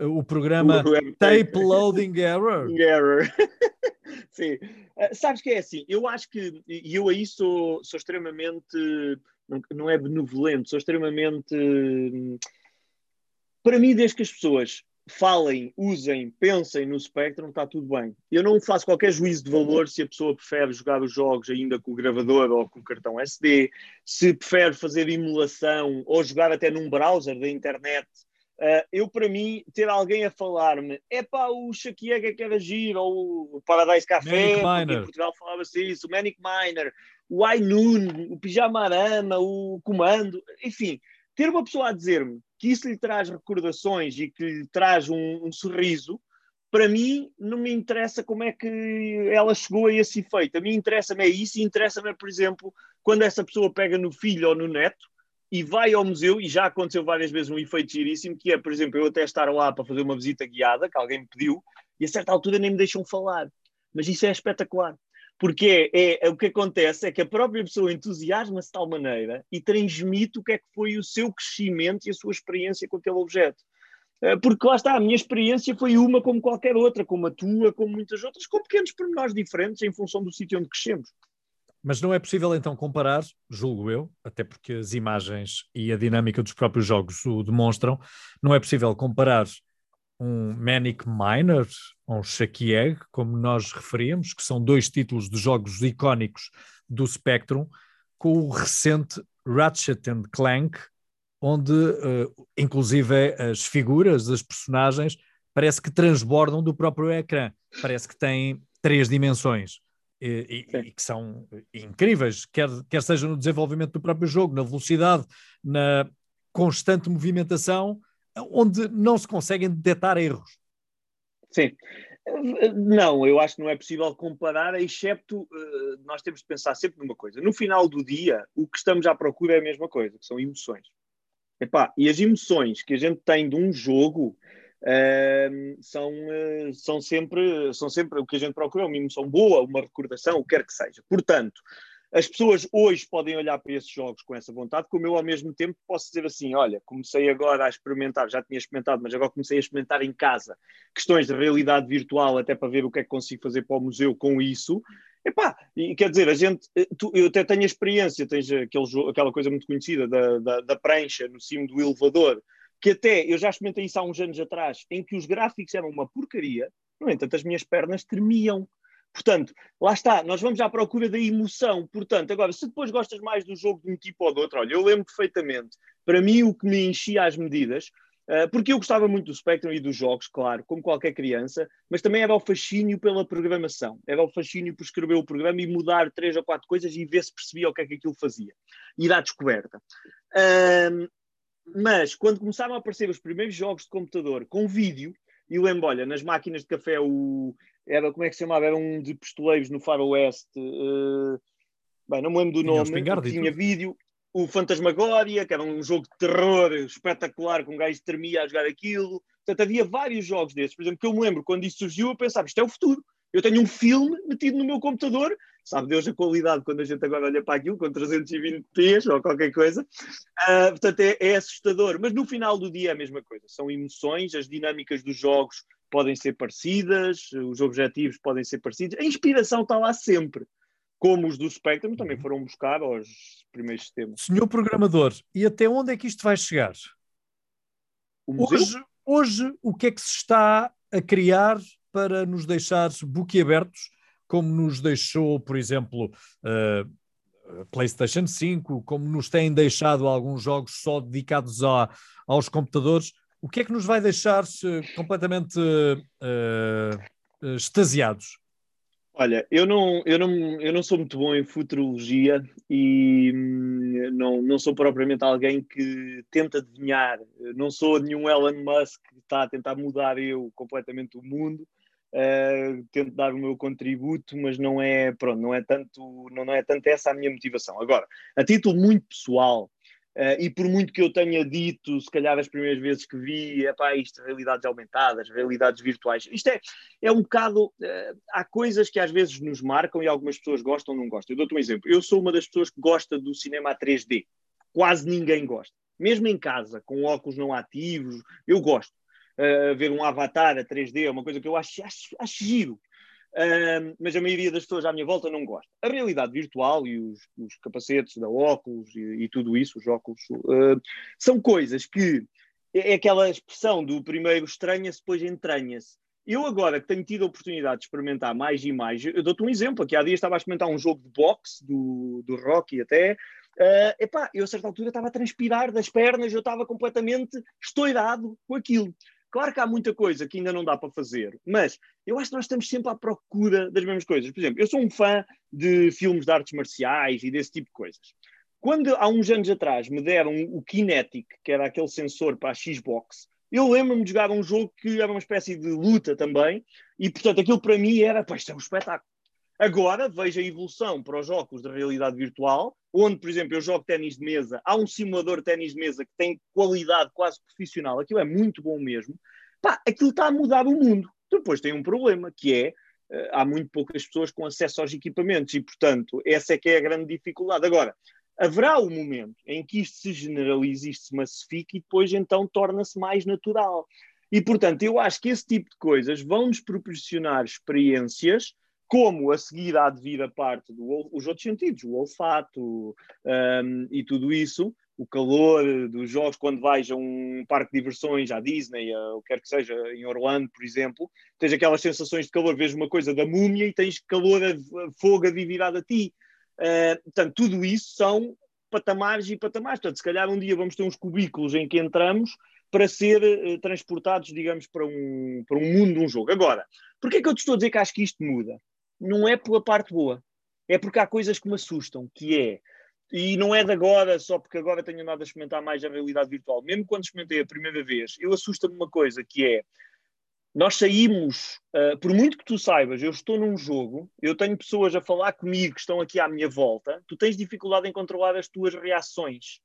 uh, o programa Tape Loading Error. Error. Sim. Uh, sabes que é assim, eu acho que, e eu aí sou, sou extremamente, não, não é benevolente, sou extremamente. Hum, para mim, desde que as pessoas falem, usem, pensem no Spectrum, está tudo bem. Eu não faço qualquer juízo de valor se a pessoa prefere jogar os jogos ainda com o gravador ou com o cartão SD, se prefere fazer emulação ou jogar até num browser da internet. Uh, eu, para mim, ter alguém a falar-me, é pá, o Shakiega que era giro, ou o Paradise Café, em Portugal falava-se isso, o Manic Miner, o iNoon, o Pijamarama, o Comando, enfim, ter uma pessoa a dizer-me que isso lhe traz recordações e que lhe traz um, um, sorriso, para mim não me interessa como é que ela chegou a esse efeito. A mim interessa-me é isso e interessa-me, por exemplo, quando essa pessoa pega no filho ou no neto e vai ao museu, e já aconteceu várias vezes um efeito giríssimo, que é, por exemplo, eu até estar lá para fazer uma visita guiada, que alguém me pediu, e a certa altura nem me deixam falar. Mas isso é espetacular. Porque é, é, o que acontece é que a própria pessoa entusiasma-se de tal maneira e transmite o que é que foi o seu crescimento e a sua experiência com aquele objeto. Eh, porque lá está, a minha experiência foi uma como qualquer outra, como a tua, como muitas outras, com pequenos pormenores diferentes em função do sítio onde crescemos. Mas não é possível então comparar, julgo eu, até porque as imagens e a dinâmica dos próprios jogos o demonstram, não é possível comparar um Manic Miner, um Shaky Egg, como nós referíamos, que são dois títulos de jogos icónicos do Spectrum, com o recente Ratchet and Clank, onde uh, inclusive as figuras, as personagens, parece que transbordam do próprio ecrã, parece que têm três dimensões. E, e, e, que são incríveis, quer, quer seja no desenvolvimento do próprio jogo, na velocidade, na constante movimentação, onde não se conseguem detectar erros. Sim. Não, eu acho que não é possível comparar, excepto uh, nós temos de pensar sempre numa coisa. No final do dia, o que estamos à procura é a mesma coisa, que são emoções. Epá, e as emoções que a gente tem de um jogo uh, são, uh, são, sempre, são sempre o que a gente procura, uma emoção boa, uma recordação, o que quer que seja. Portanto, as pessoas hoje podem olhar para esses jogos com essa vontade, como eu ao mesmo tempo posso dizer assim: olha, comecei agora a experimentar, já tinha experimentado, mas agora comecei a experimentar em casa questões de realidade virtual, até para ver o que é que consigo fazer para o museu com isso. Epá, e quer dizer, a gente, eh, tu, eu até tenho experiência, tens aquele, aquela coisa muito conhecida da, da, da prancha no cimo do elevador, que até eu já experimentei isso há uns anos atrás, em que os gráficos eram uma porcaria, no entanto, as minhas pernas tremiam Portanto, lá está, nós vamos à procura da emoção. Portanto, agora, se depois gostas mais do jogo de um tipo ou do outro, olha, eu lembro perfeitamente, para mim o que me enchia as medidas, uh, porque eu gostava muito do Spectrum e dos jogos, claro, como qualquer criança, mas também era o fascínio pela programação, era o fascínio por escrever o programa e mudar três ou quatro coisas e ver se percebia o que é que aquilo fazia. Ir à descoberta. Mas quando começaram a aparecer os primeiros jogos de computador com vídeo, e lembro, olha, nas máquinas de café, o, era, como é que se chamava? Era um de pistoleiros no faroeste. Uh, bem, não me lembro do tinha nome. Tinha vídeo. O Fantasmagória, que era um jogo de terror espetacular, com um gajo que tremia a jogar aquilo. Portanto, havia vários jogos desses. Por exemplo, que eu me lembro, quando isso surgiu, eu pensava, isto é o futuro. Eu tenho um filme metido no meu computador, sabe Deus a qualidade quando a gente agora olha para aquilo, com 320p ou qualquer coisa. Uh, portanto, é, é, assustador. Mas no final do dia é a mesma coisa. São emoções, as dinâmicas dos jogos podem ser parecidas, os objetivos podem ser parecidos. A inspiração está lá sempre. Como os do Spectrum também uhum. foram buscar aos primeiros sistemas. Senhor programador, e até onde é que isto vai chegar? Hoje, hoje, o que é que se está a criar para nos deixar boquiabertos, como nos deixou, por exemplo, uh, PlayStation 5, como nos têm deixado alguns jogos só dedicados a, aos computadores. O que é que nos vai deixar completamente uh, extasiados? Olha, eu não, eu, não, eu não sou muito bom em futurologia e hum, não, não sou propriamente alguém que tenta adivinhar. Não sou nenhum Elon Musk que está a tentar mudar eu completamente o mundo. Uh, tento dar o meu contributo, mas não é, pronto, não é tanto, não, não é tanto essa a minha motivação. Agora, a título muito pessoal, Uh, e por muito que eu tenha dito, se calhar as primeiras vezes que vi, é pá, isto, realidades aumentadas, realidades virtuais, isto é, é um bocado. Uh, há coisas que às vezes nos marcam e algumas pessoas gostam ou não gostam. Eu dou-te um exemplo. Eu sou uma das pessoas que gosta do cinema 3D. Quase ninguém gosta. Mesmo em casa, com óculos não ativos, eu gosto. Ver um avatar a 3D é uma coisa que eu acho, acho, acho giro. Uh, mas a maioria das pessoas à minha volta não gosta. A realidade virtual e os, os capacetes da óculos e, e, tudo isso, os óculos, uh, são coisas que é, é aquela expressão do primeiro estranha-se, depois entranha-se. Eu agora que tenho tido a oportunidade de experimentar mais e mais, eu dou-te um exemplo, aqui há dias estava a experimentar um jogo de boxe do, do Rocky até, uh, epá, eu a certa altura estava a transpirar das pernas, eu estava completamente estourado com aquilo. Claro que há muita coisa que ainda não dá para fazer, mas eu acho que nós estamos sempre à procura das mesmas coisas. Por exemplo, eu sou um fã de filmes de artes marciais e desse tipo de coisas. Quando há uns anos atrás me deram o Kinetic, que era aquele sensor para a Xbox, eu lembro-me de jogar um jogo que era uma espécie de luta também, e portanto aquilo para mim era, pá, isto é um espetáculo. Agora vejo a evolução para os óculos de realidade virtual, onde, por exemplo, eu jogo ténis de mesa, há um simulador de ténis de mesa que tem qualidade quase profissional, aquilo é muito bom mesmo. Pá, aquilo está a mudar o mundo. Depois tem um problema, que é uh, há muito poucas pessoas com acesso aos equipamentos e, portanto, essa é que é a grande dificuldade. Agora, haverá o um momento em que isto se generalize, isto se massifique e depois então torna-se mais natural. E, portanto, eu acho que esse tipo de coisas vão nos proporcionar experiências como a seguir há de vir a parte dos outros sentidos, o olfato um, e tudo isso, o calor dos jogos, quando vais a um parque de diversões, à Disney, a, o que quer que seja, em Orlando, por exemplo, tens aquelas sensações de calor, vês uma coisa da múmia e tens calor, a, a fogo a a ti. Uh, portanto, tudo isso são patamares e patamares. Portanto, se calhar um dia vamos ter uns cubículos em que entramos para ser uh, transportados, digamos, para um, para um mundo de um jogo. Agora, porquê é que eu te estou a dizer que acho que isto muda? Não é pela parte boa, é porque há coisas que me assustam, que é, e não é de agora, só porque agora tenho andado a experimentar mais a realidade virtual, mesmo quando experimentei a primeira vez, eu assusta-me uma coisa, que é, nós saímos, uh, por muito que tu saibas, eu estou num jogo, eu tenho pessoas a falar comigo que estão aqui à minha volta, tu tens dificuldade em controlar as tuas reações.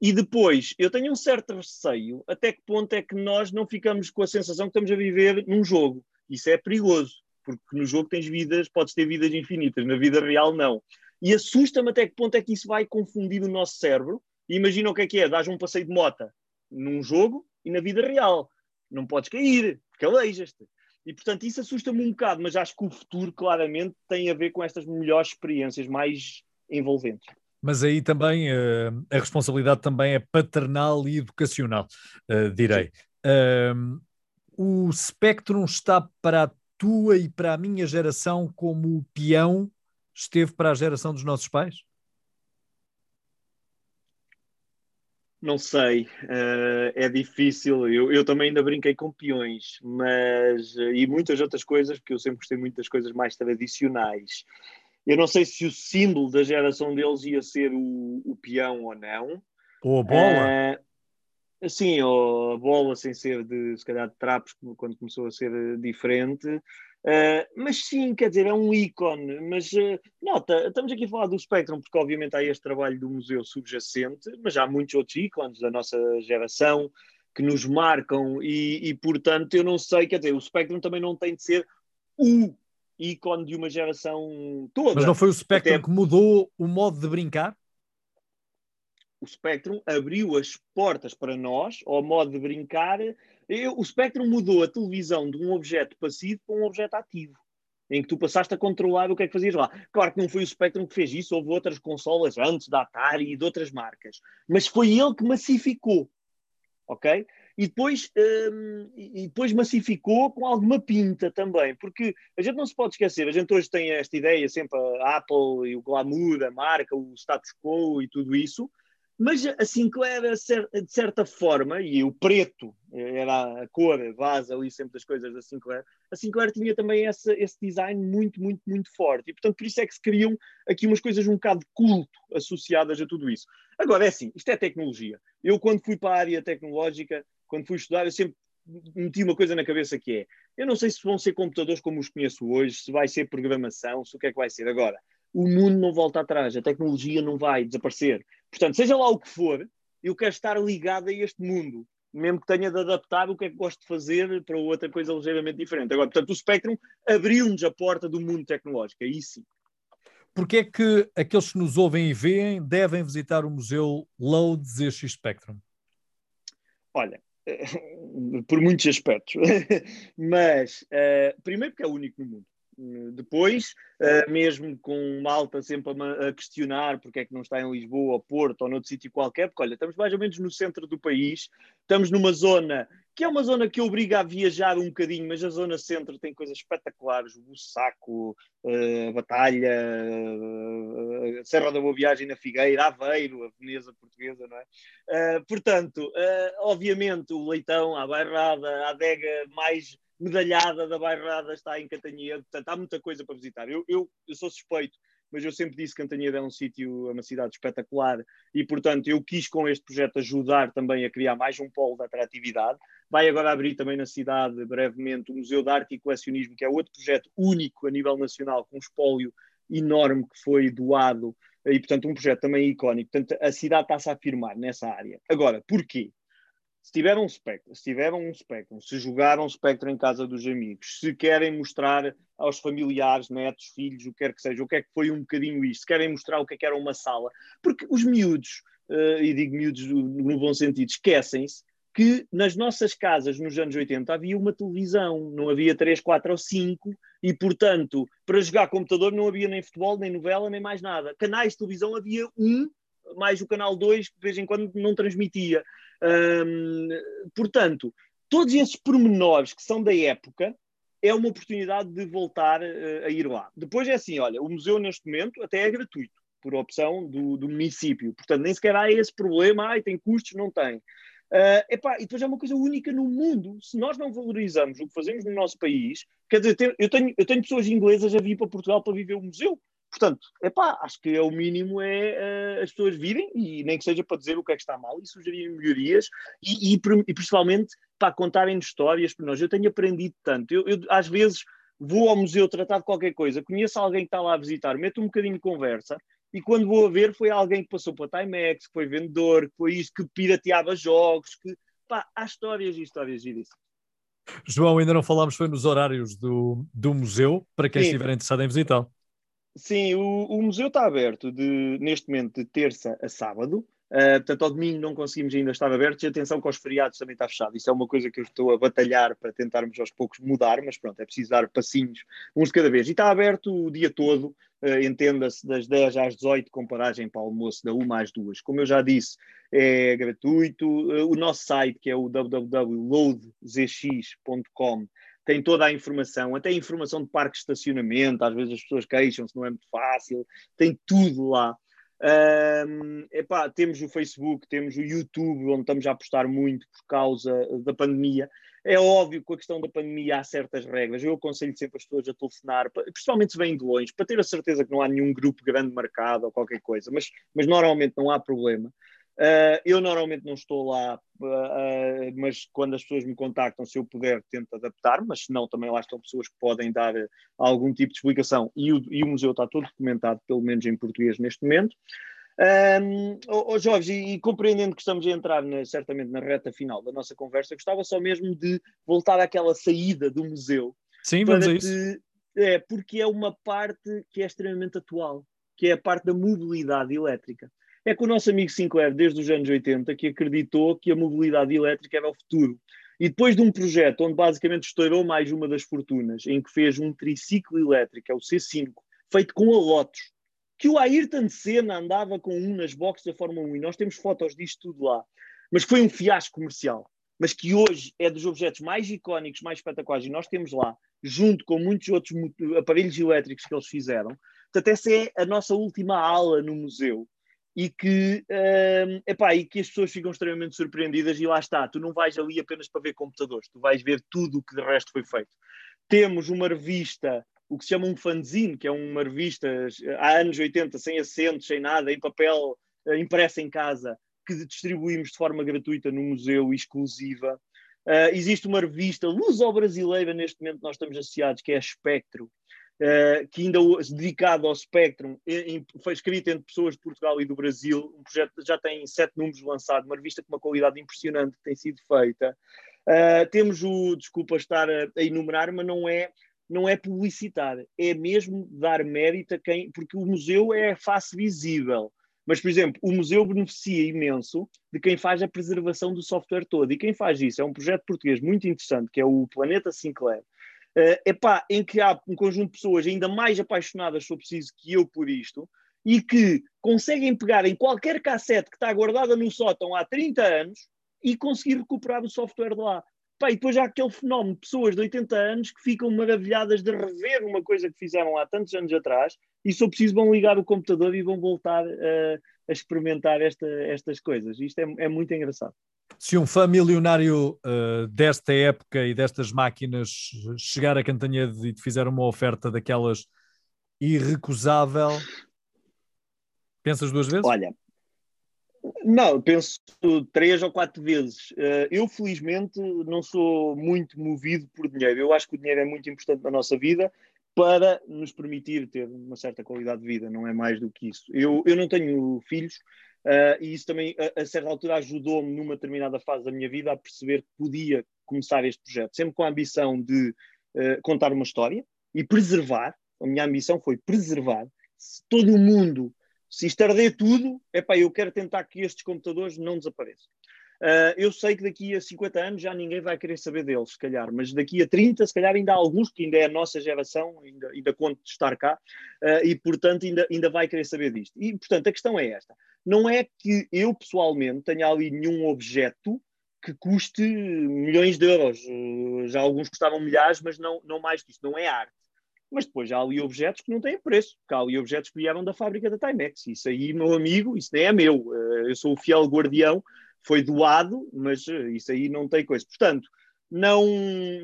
E depois, eu tenho um certo receio até que ponto é que nós não ficamos com a sensação que estamos a viver num jogo. Isso é perigoso porque no jogo tens vidas, podes ter vidas infinitas, na vida real não. E assusta-me até que ponto é que isso vai confundir o nosso cérebro. E imagina o que é que é, dás um passeio de mota num jogo e na vida real. Não podes cair, porque aleijas-te. E portanto isso assusta-me um bocado, mas acho que o futuro claramente tem a ver com estas melhores experiências, mais envolventes. Mas aí também uh, a responsabilidade também é paternal e educacional, uh, direi. Uh, o Spectrum está para tua e para a minha geração como o peão esteve para a geração dos nossos pais? Não sei, uh, é difícil. Eu, eu, também ainda brinquei com peões, mas e muitas outras coisas, porque eu sempre gostei muito das coisas mais tradicionais. Eu não sei se o símbolo da geração deles ia ser o, o peão ou não. Ou a bola. Uh, Sim, ou a bola sem ser de, se calhar, de trapos, quando começou a ser eh, diferente. Uh, mas sim, quer dizer, é um ícone. Mas uh, nota, estamos aqui a falar do Spectrum, porque obviamente há este trabalho do museu subjacente, mas há muitos outros ícones da nossa geração que nos marcam e, e portanto, eu não sei, quer dizer, o Spectrum também não tem de ser o ícone de uma geração toda. Mas não foi o Spectrum Até... que mudou o modo de brincar? O Spectrum abriu as portas para nós, ao modo de brincar. Eu, o Spectrum mudou a televisão de um objeto passivo para um objeto ativo, em que tu passaste a controlar o que é que fazias lá. Claro que não foi o Spectrum que fez isso, houve outras consolas antes da Atari e de outras marcas, mas foi ele que massificou, ok? E depois, hum, e depois massificou com alguma pinta também, porque a gente não se pode esquecer, a gente hoje tem esta ideia sempre, a Apple e o glamour, a marca, o status quo e tudo isso, mas a Sinclair, de certa forma, e o preto era a cor, base ali sempre das coisas da Sinclair, a Sinclair tinha também esse, esse design muito, muito, muito forte. E, portanto, por isso é que se criam aqui umas coisas um bocado de culto associadas a tudo isso. Agora, é assim, isto é tecnologia. Eu, quando fui para a área tecnológica, quando fui estudar, eu sempre meti uma coisa na cabeça que é, eu não sei se vão ser computadores como os conheço hoje, se vai ser programação, se o que é que vai ser. Agora, o mundo não volta atrás, a tecnologia não vai desaparecer. Portanto, seja lá o que for, eu quero estar ligado a este mundo, mesmo que tenha de adaptar o que é que gosto de fazer para outra coisa ligeiramente diferente. Agora, portanto, o Spectrum abriu-nos a porta do mundo tecnológico, aí sim. Porquê é que aqueles que nos ouvem e veem devem visitar o Museu Load ZX Spectrum? Olha, por muitos aspectos, mas uh, primeiro porque é o único no mundo. Depois, uh, mesmo com malta sempre a, questionar porque é que não está em Lisboa, ou Porto, ou noutro sítio qualquer, porque olha, estamos mais ou menos no centro do país, estamos numa zona que é uma zona que obriga a viajar um bocadinho, mas a zona centro tem coisas espetaculares, o Saco, uh, a Batalha, uh, a Serra da Boa Viagem na Figueira, Aveiro, a Veneza portuguesa, não é? portanto, obviamente o Leitão, a Bairrada, a adega mais medalhada da bairrada está em Cantanhede, portanto há muita coisa para visitar. Eu, eu, eu sou suspeito, mas eu sempre disse que Cantanhede é um sítio, é uma cidade espetacular e, portanto, eu quis com este projeto ajudar também a criar mais um polo de atratividade. Vai agora abrir também na cidade, brevemente, o Museu de Arte e Colecionismo, que é outro projeto único a nível nacional, com um espólio enorme que foi doado e, portanto, um projeto também icónico. Portanto, a cidade está-se a afirmar nessa área. Agora, porquê? Se tiveram um Spectrum, se tiveram um Spectrum, se jogaram um Spectrum em casa dos amigos, se querem mostrar aos familiares, netos, filhos, o que quer que seja, o que é que foi um bocadinho isto, se querem mostrar o que é que era uma sala, porque os miúdos, uh, e digo miúdos no bom sentido, esquecem-se que nas nossas casas nos anos 80 havia uma televisão, não havia 3, 4 ou 5, e portanto, para jogar computador não havia nem futebol, nem novela, nem mais nada. Canais de televisão havia um, mais o canal 2, que de vez em quando não transmitia portanto, todos esses pormenores que são da época é uma oportunidade de voltar uh, a ir lá. Depois é assim, olha, o museu neste momento até é gratuito, por opção do, do município. Portanto, nem sequer há esse problema, ai, tem custos, não tem. Uh, epá, e depois é uma coisa única no mundo. Se nós não valorizamos o que fazemos no nosso país, quer dizer, eu tenho, eu tenho pessoas inglesas a vir para Portugal para viver o museu. Portanto, epá, acho que é o mínimo é uh, as pessoas virem e nem que seja para dizer o que é que está mal e sugerirem melhorias e, e, e principalmente para contarem histórias para nós. Eu tenho aprendido tanto. Eu, eu, às vezes vou ao museu tratar de qualquer coisa, conheço alguém que está lá a visitar, meto um bocadinho de conversa e quando vou a ver foi alguém que passou para a Timex, que foi vendedor, que foi isto, que pirateava jogos, que pá, há histórias e histórias disso. João, ainda não falámos, foi nos horários do, do museu, para quem Sim. estiver interessado em visitá-lo. Sim, o, o museu está aberto de, neste momento de terça a sábado. Uh, portanto, ao domingo não conseguimos ainda estar abertos e atenção que aos feriados também está fechado. Isso é uma coisa que eu estou a batalhar para tentarmos aos poucos mudar, mas pronto, é preciso dar passinhos uns de cada vez. E está aberto o dia todo, uh, entenda-se, das 10 às 18, com paragem para o almoço da 1 às 2. Como eu já disse, é gratuito. Uh, o nosso site, que é o www.loadzx.com, tem toda a informação, até a informação de parque de estacionamento, às vezes as pessoas queixam-se, não é muito fácil, tem tudo lá. Um, epá, temos o Facebook, temos o YouTube, onde estamos a apostar muito por causa da pandemia. É óbvio que com a questão da pandemia há certas regras. Eu aconselho sempre as pessoas a telefonar, principalmente se vêm de longe, para ter a certeza que não há nenhum grupo grande marcado ou qualquer coisa, mas, mas normalmente não há problema. Uh, eu normalmente não estou lá, uh, mas quando as pessoas me contactam, se eu puder, tento adaptar, mas se não, também lá estão pessoas que podem dar algum tipo de explicação e o, e o museu está todo documentado, pelo menos em português neste momento. Um, oh, oh Jorge, e, e, compreendendo que estamos a entrar na, certamente na reta final da nossa conversa, gostava só mesmo de voltar àquela saída do museu. Sim, vamos a isso. é, porque é uma parte que é extremamente atual, que é a parte da mobilidade elétrica. É que o nosso amigo Sinclair, desde os anos 80, que acreditou que a mobilidade elétrica era o futuro. E depois de um projeto onde basicamente estourou mais uma das fortunas, em que fez um triciclo elétrico, é o C5, feito com a Lotus, que o Ayrton Senna andava com um nas boxes da Fórmula 1 e nós temos fotos disto tudo lá, mas foi um fiasco comercial, mas que hoje é dos objetos mais icónicos, mais espetaculares. E nós temos lá, junto com muitos outros aparelhos elétricos que eles fizeram. Portanto, essa é a nossa última aula no museu e que, um, epá, e que as pessoas ficam extremamente surpreendidas e lá está, tu não vais ali apenas para ver computadores, tu vais ver tudo o que de resto foi feito. Temos uma revista o que se chama um fanzine, que é uma revista há anos 80, sem acentos, sem nada, em papel uh, impresso em casa, que distribuímos de forma gratuita no museu, exclusiva. Uh, existe uma revista luso-brasileira, neste momento nós estamos associados, que é a Espectro, uh, que ainda dedicado ao Spectrum, em, foi escrita entre pessoas de Portugal e do Brasil, um projeto já tem sete números lançados, uma revista com uma qualidade impressionante que tem sido feita. Uh, temos o, desculpa estar a, a enumerar, mas não é não é publicitar, é mesmo dar mérito a quem, porque o museu é face visível. Mas, por exemplo, o museu beneficia imenso de quem faz a preservação do software todo. E quem faz isso é um projeto português muito interessante, que é o Planeta Sinclair, uh, epá, em que há um conjunto de pessoas ainda mais apaixonadas, se for preciso, que eu por isto, e que conseguem pegar em qualquer cassete que está guardada num sótão há 30 anos e conseguir recuperar o software de lá. Pá, e depois há aquele fenómeno de pessoas de 80 anos que ficam maravilhadas de rever uma coisa que fizeram há tantos anos atrás e, se preciso, vão ligar o computador e vão voltar a, a experimentar esta, estas coisas. Isto é, é, muito engraçado. Se um fã milionário uh, desta época e destas máquinas chegar a Cantanhede e te fizer uma oferta daquelas irrecusável, pensas duas vezes? Olha, não, penso três ou quatro vezes. Eh, eu, felizmente, não sou muito movido por dinheiro. Eu acho que o dinheiro é muito importante na nossa vida para nos permitir ter uma certa qualidade de vida, não é mais do que isso. Eu, eu não tenho filhos uh, e isso também, a, a certa altura, ajudou-me numa determinada fase da minha vida a perceber que podia começar este projeto, sempre com a ambição de uh, contar uma história e preservar. A minha ambição foi preservar. Se todo o mundo se isto tudo, epá, eu quero tentar que estes computadores não desapareçam. Uh, eu sei que daqui a 50 anos já ninguém vai querer saber deles, se calhar, mas daqui a 30, se calhar ainda há alguns, que ainda é a nossa geração, ainda, ainda conto de estar cá, uh, e portanto ainda, ainda vai querer saber disto. E portanto a questão é esta: não é que eu pessoalmente tenha ali nenhum objeto que custe milhões de euros, uh, já alguns custavam milhares, mas não, não mais que isto, não é arte mas depois há ali objetos que não têm preço, porque há ali objetos que vieram da fábrica da Timex. Isso aí, meu amigo, isso nem é meu. Eu sou o fiel guardião, foi doado, mas eh, isso aí não tem coisa. Portanto, não,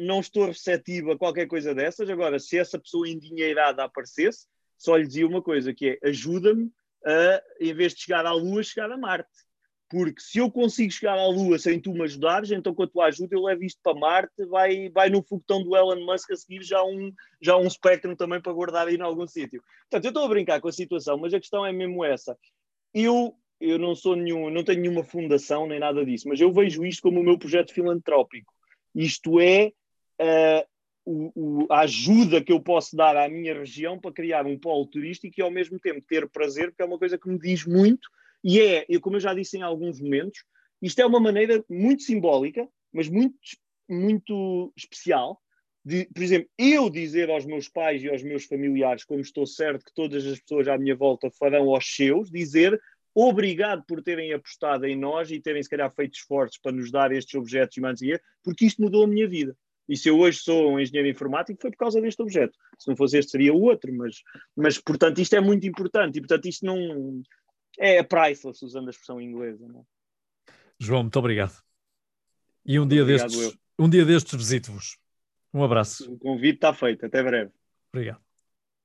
não estou receptivo a qualquer coisa dessas. Agora, se essa pessoa endinheirada aparecesse, só lhe dizia uma coisa, que é ajuda-me a, em vez de chegar à Lua, chegar a Marte. Porque se eu consigo chegar à Lua sem tu me ajudares, então com a tua ajuda eu levo isto para Marte, vai, vai no foguetão do Elon Musk a seguir já um, já um Spectrum também para guardar aí em algum sítio. Portanto, eu estou a brincar com a situação, mas a questão é mesmo essa. Eu, eu não sou nenhum, não tenho nenhuma fundação nem nada disso, mas eu vejo isto como o meu projeto filantrópico. Isto é uh, o, o, a ajuda que eu posso dar à minha região para criar um polo turístico e ao mesmo tempo ter prazer, porque é uma coisa que me diz muito e é, como eu já disse em alguns momentos, isto é uma maneira muito simbólica, mas muito, muito especial, de, por exemplo, eu dizer aos meus pais e aos meus familiares, como estou certo que todas as pessoas à minha volta farão aos seus, dizer obrigado por terem apostado em nós e terem, se calhar, feito esforços para nos dar estes objetos humanos, porque isto mudou a minha vida. E se eu hoje sou um engenheiro informático, foi por causa deste objeto. Se não fosse este, seria o outro. Mas, mas portanto, isto é muito importante. E, portanto, isto não é priceless, usando a expressão inglesa. É? João, muito obrigado. E um dia destes, um dia destes visito-vos. Um abraço. O convite está feito. Até breve. Obrigado.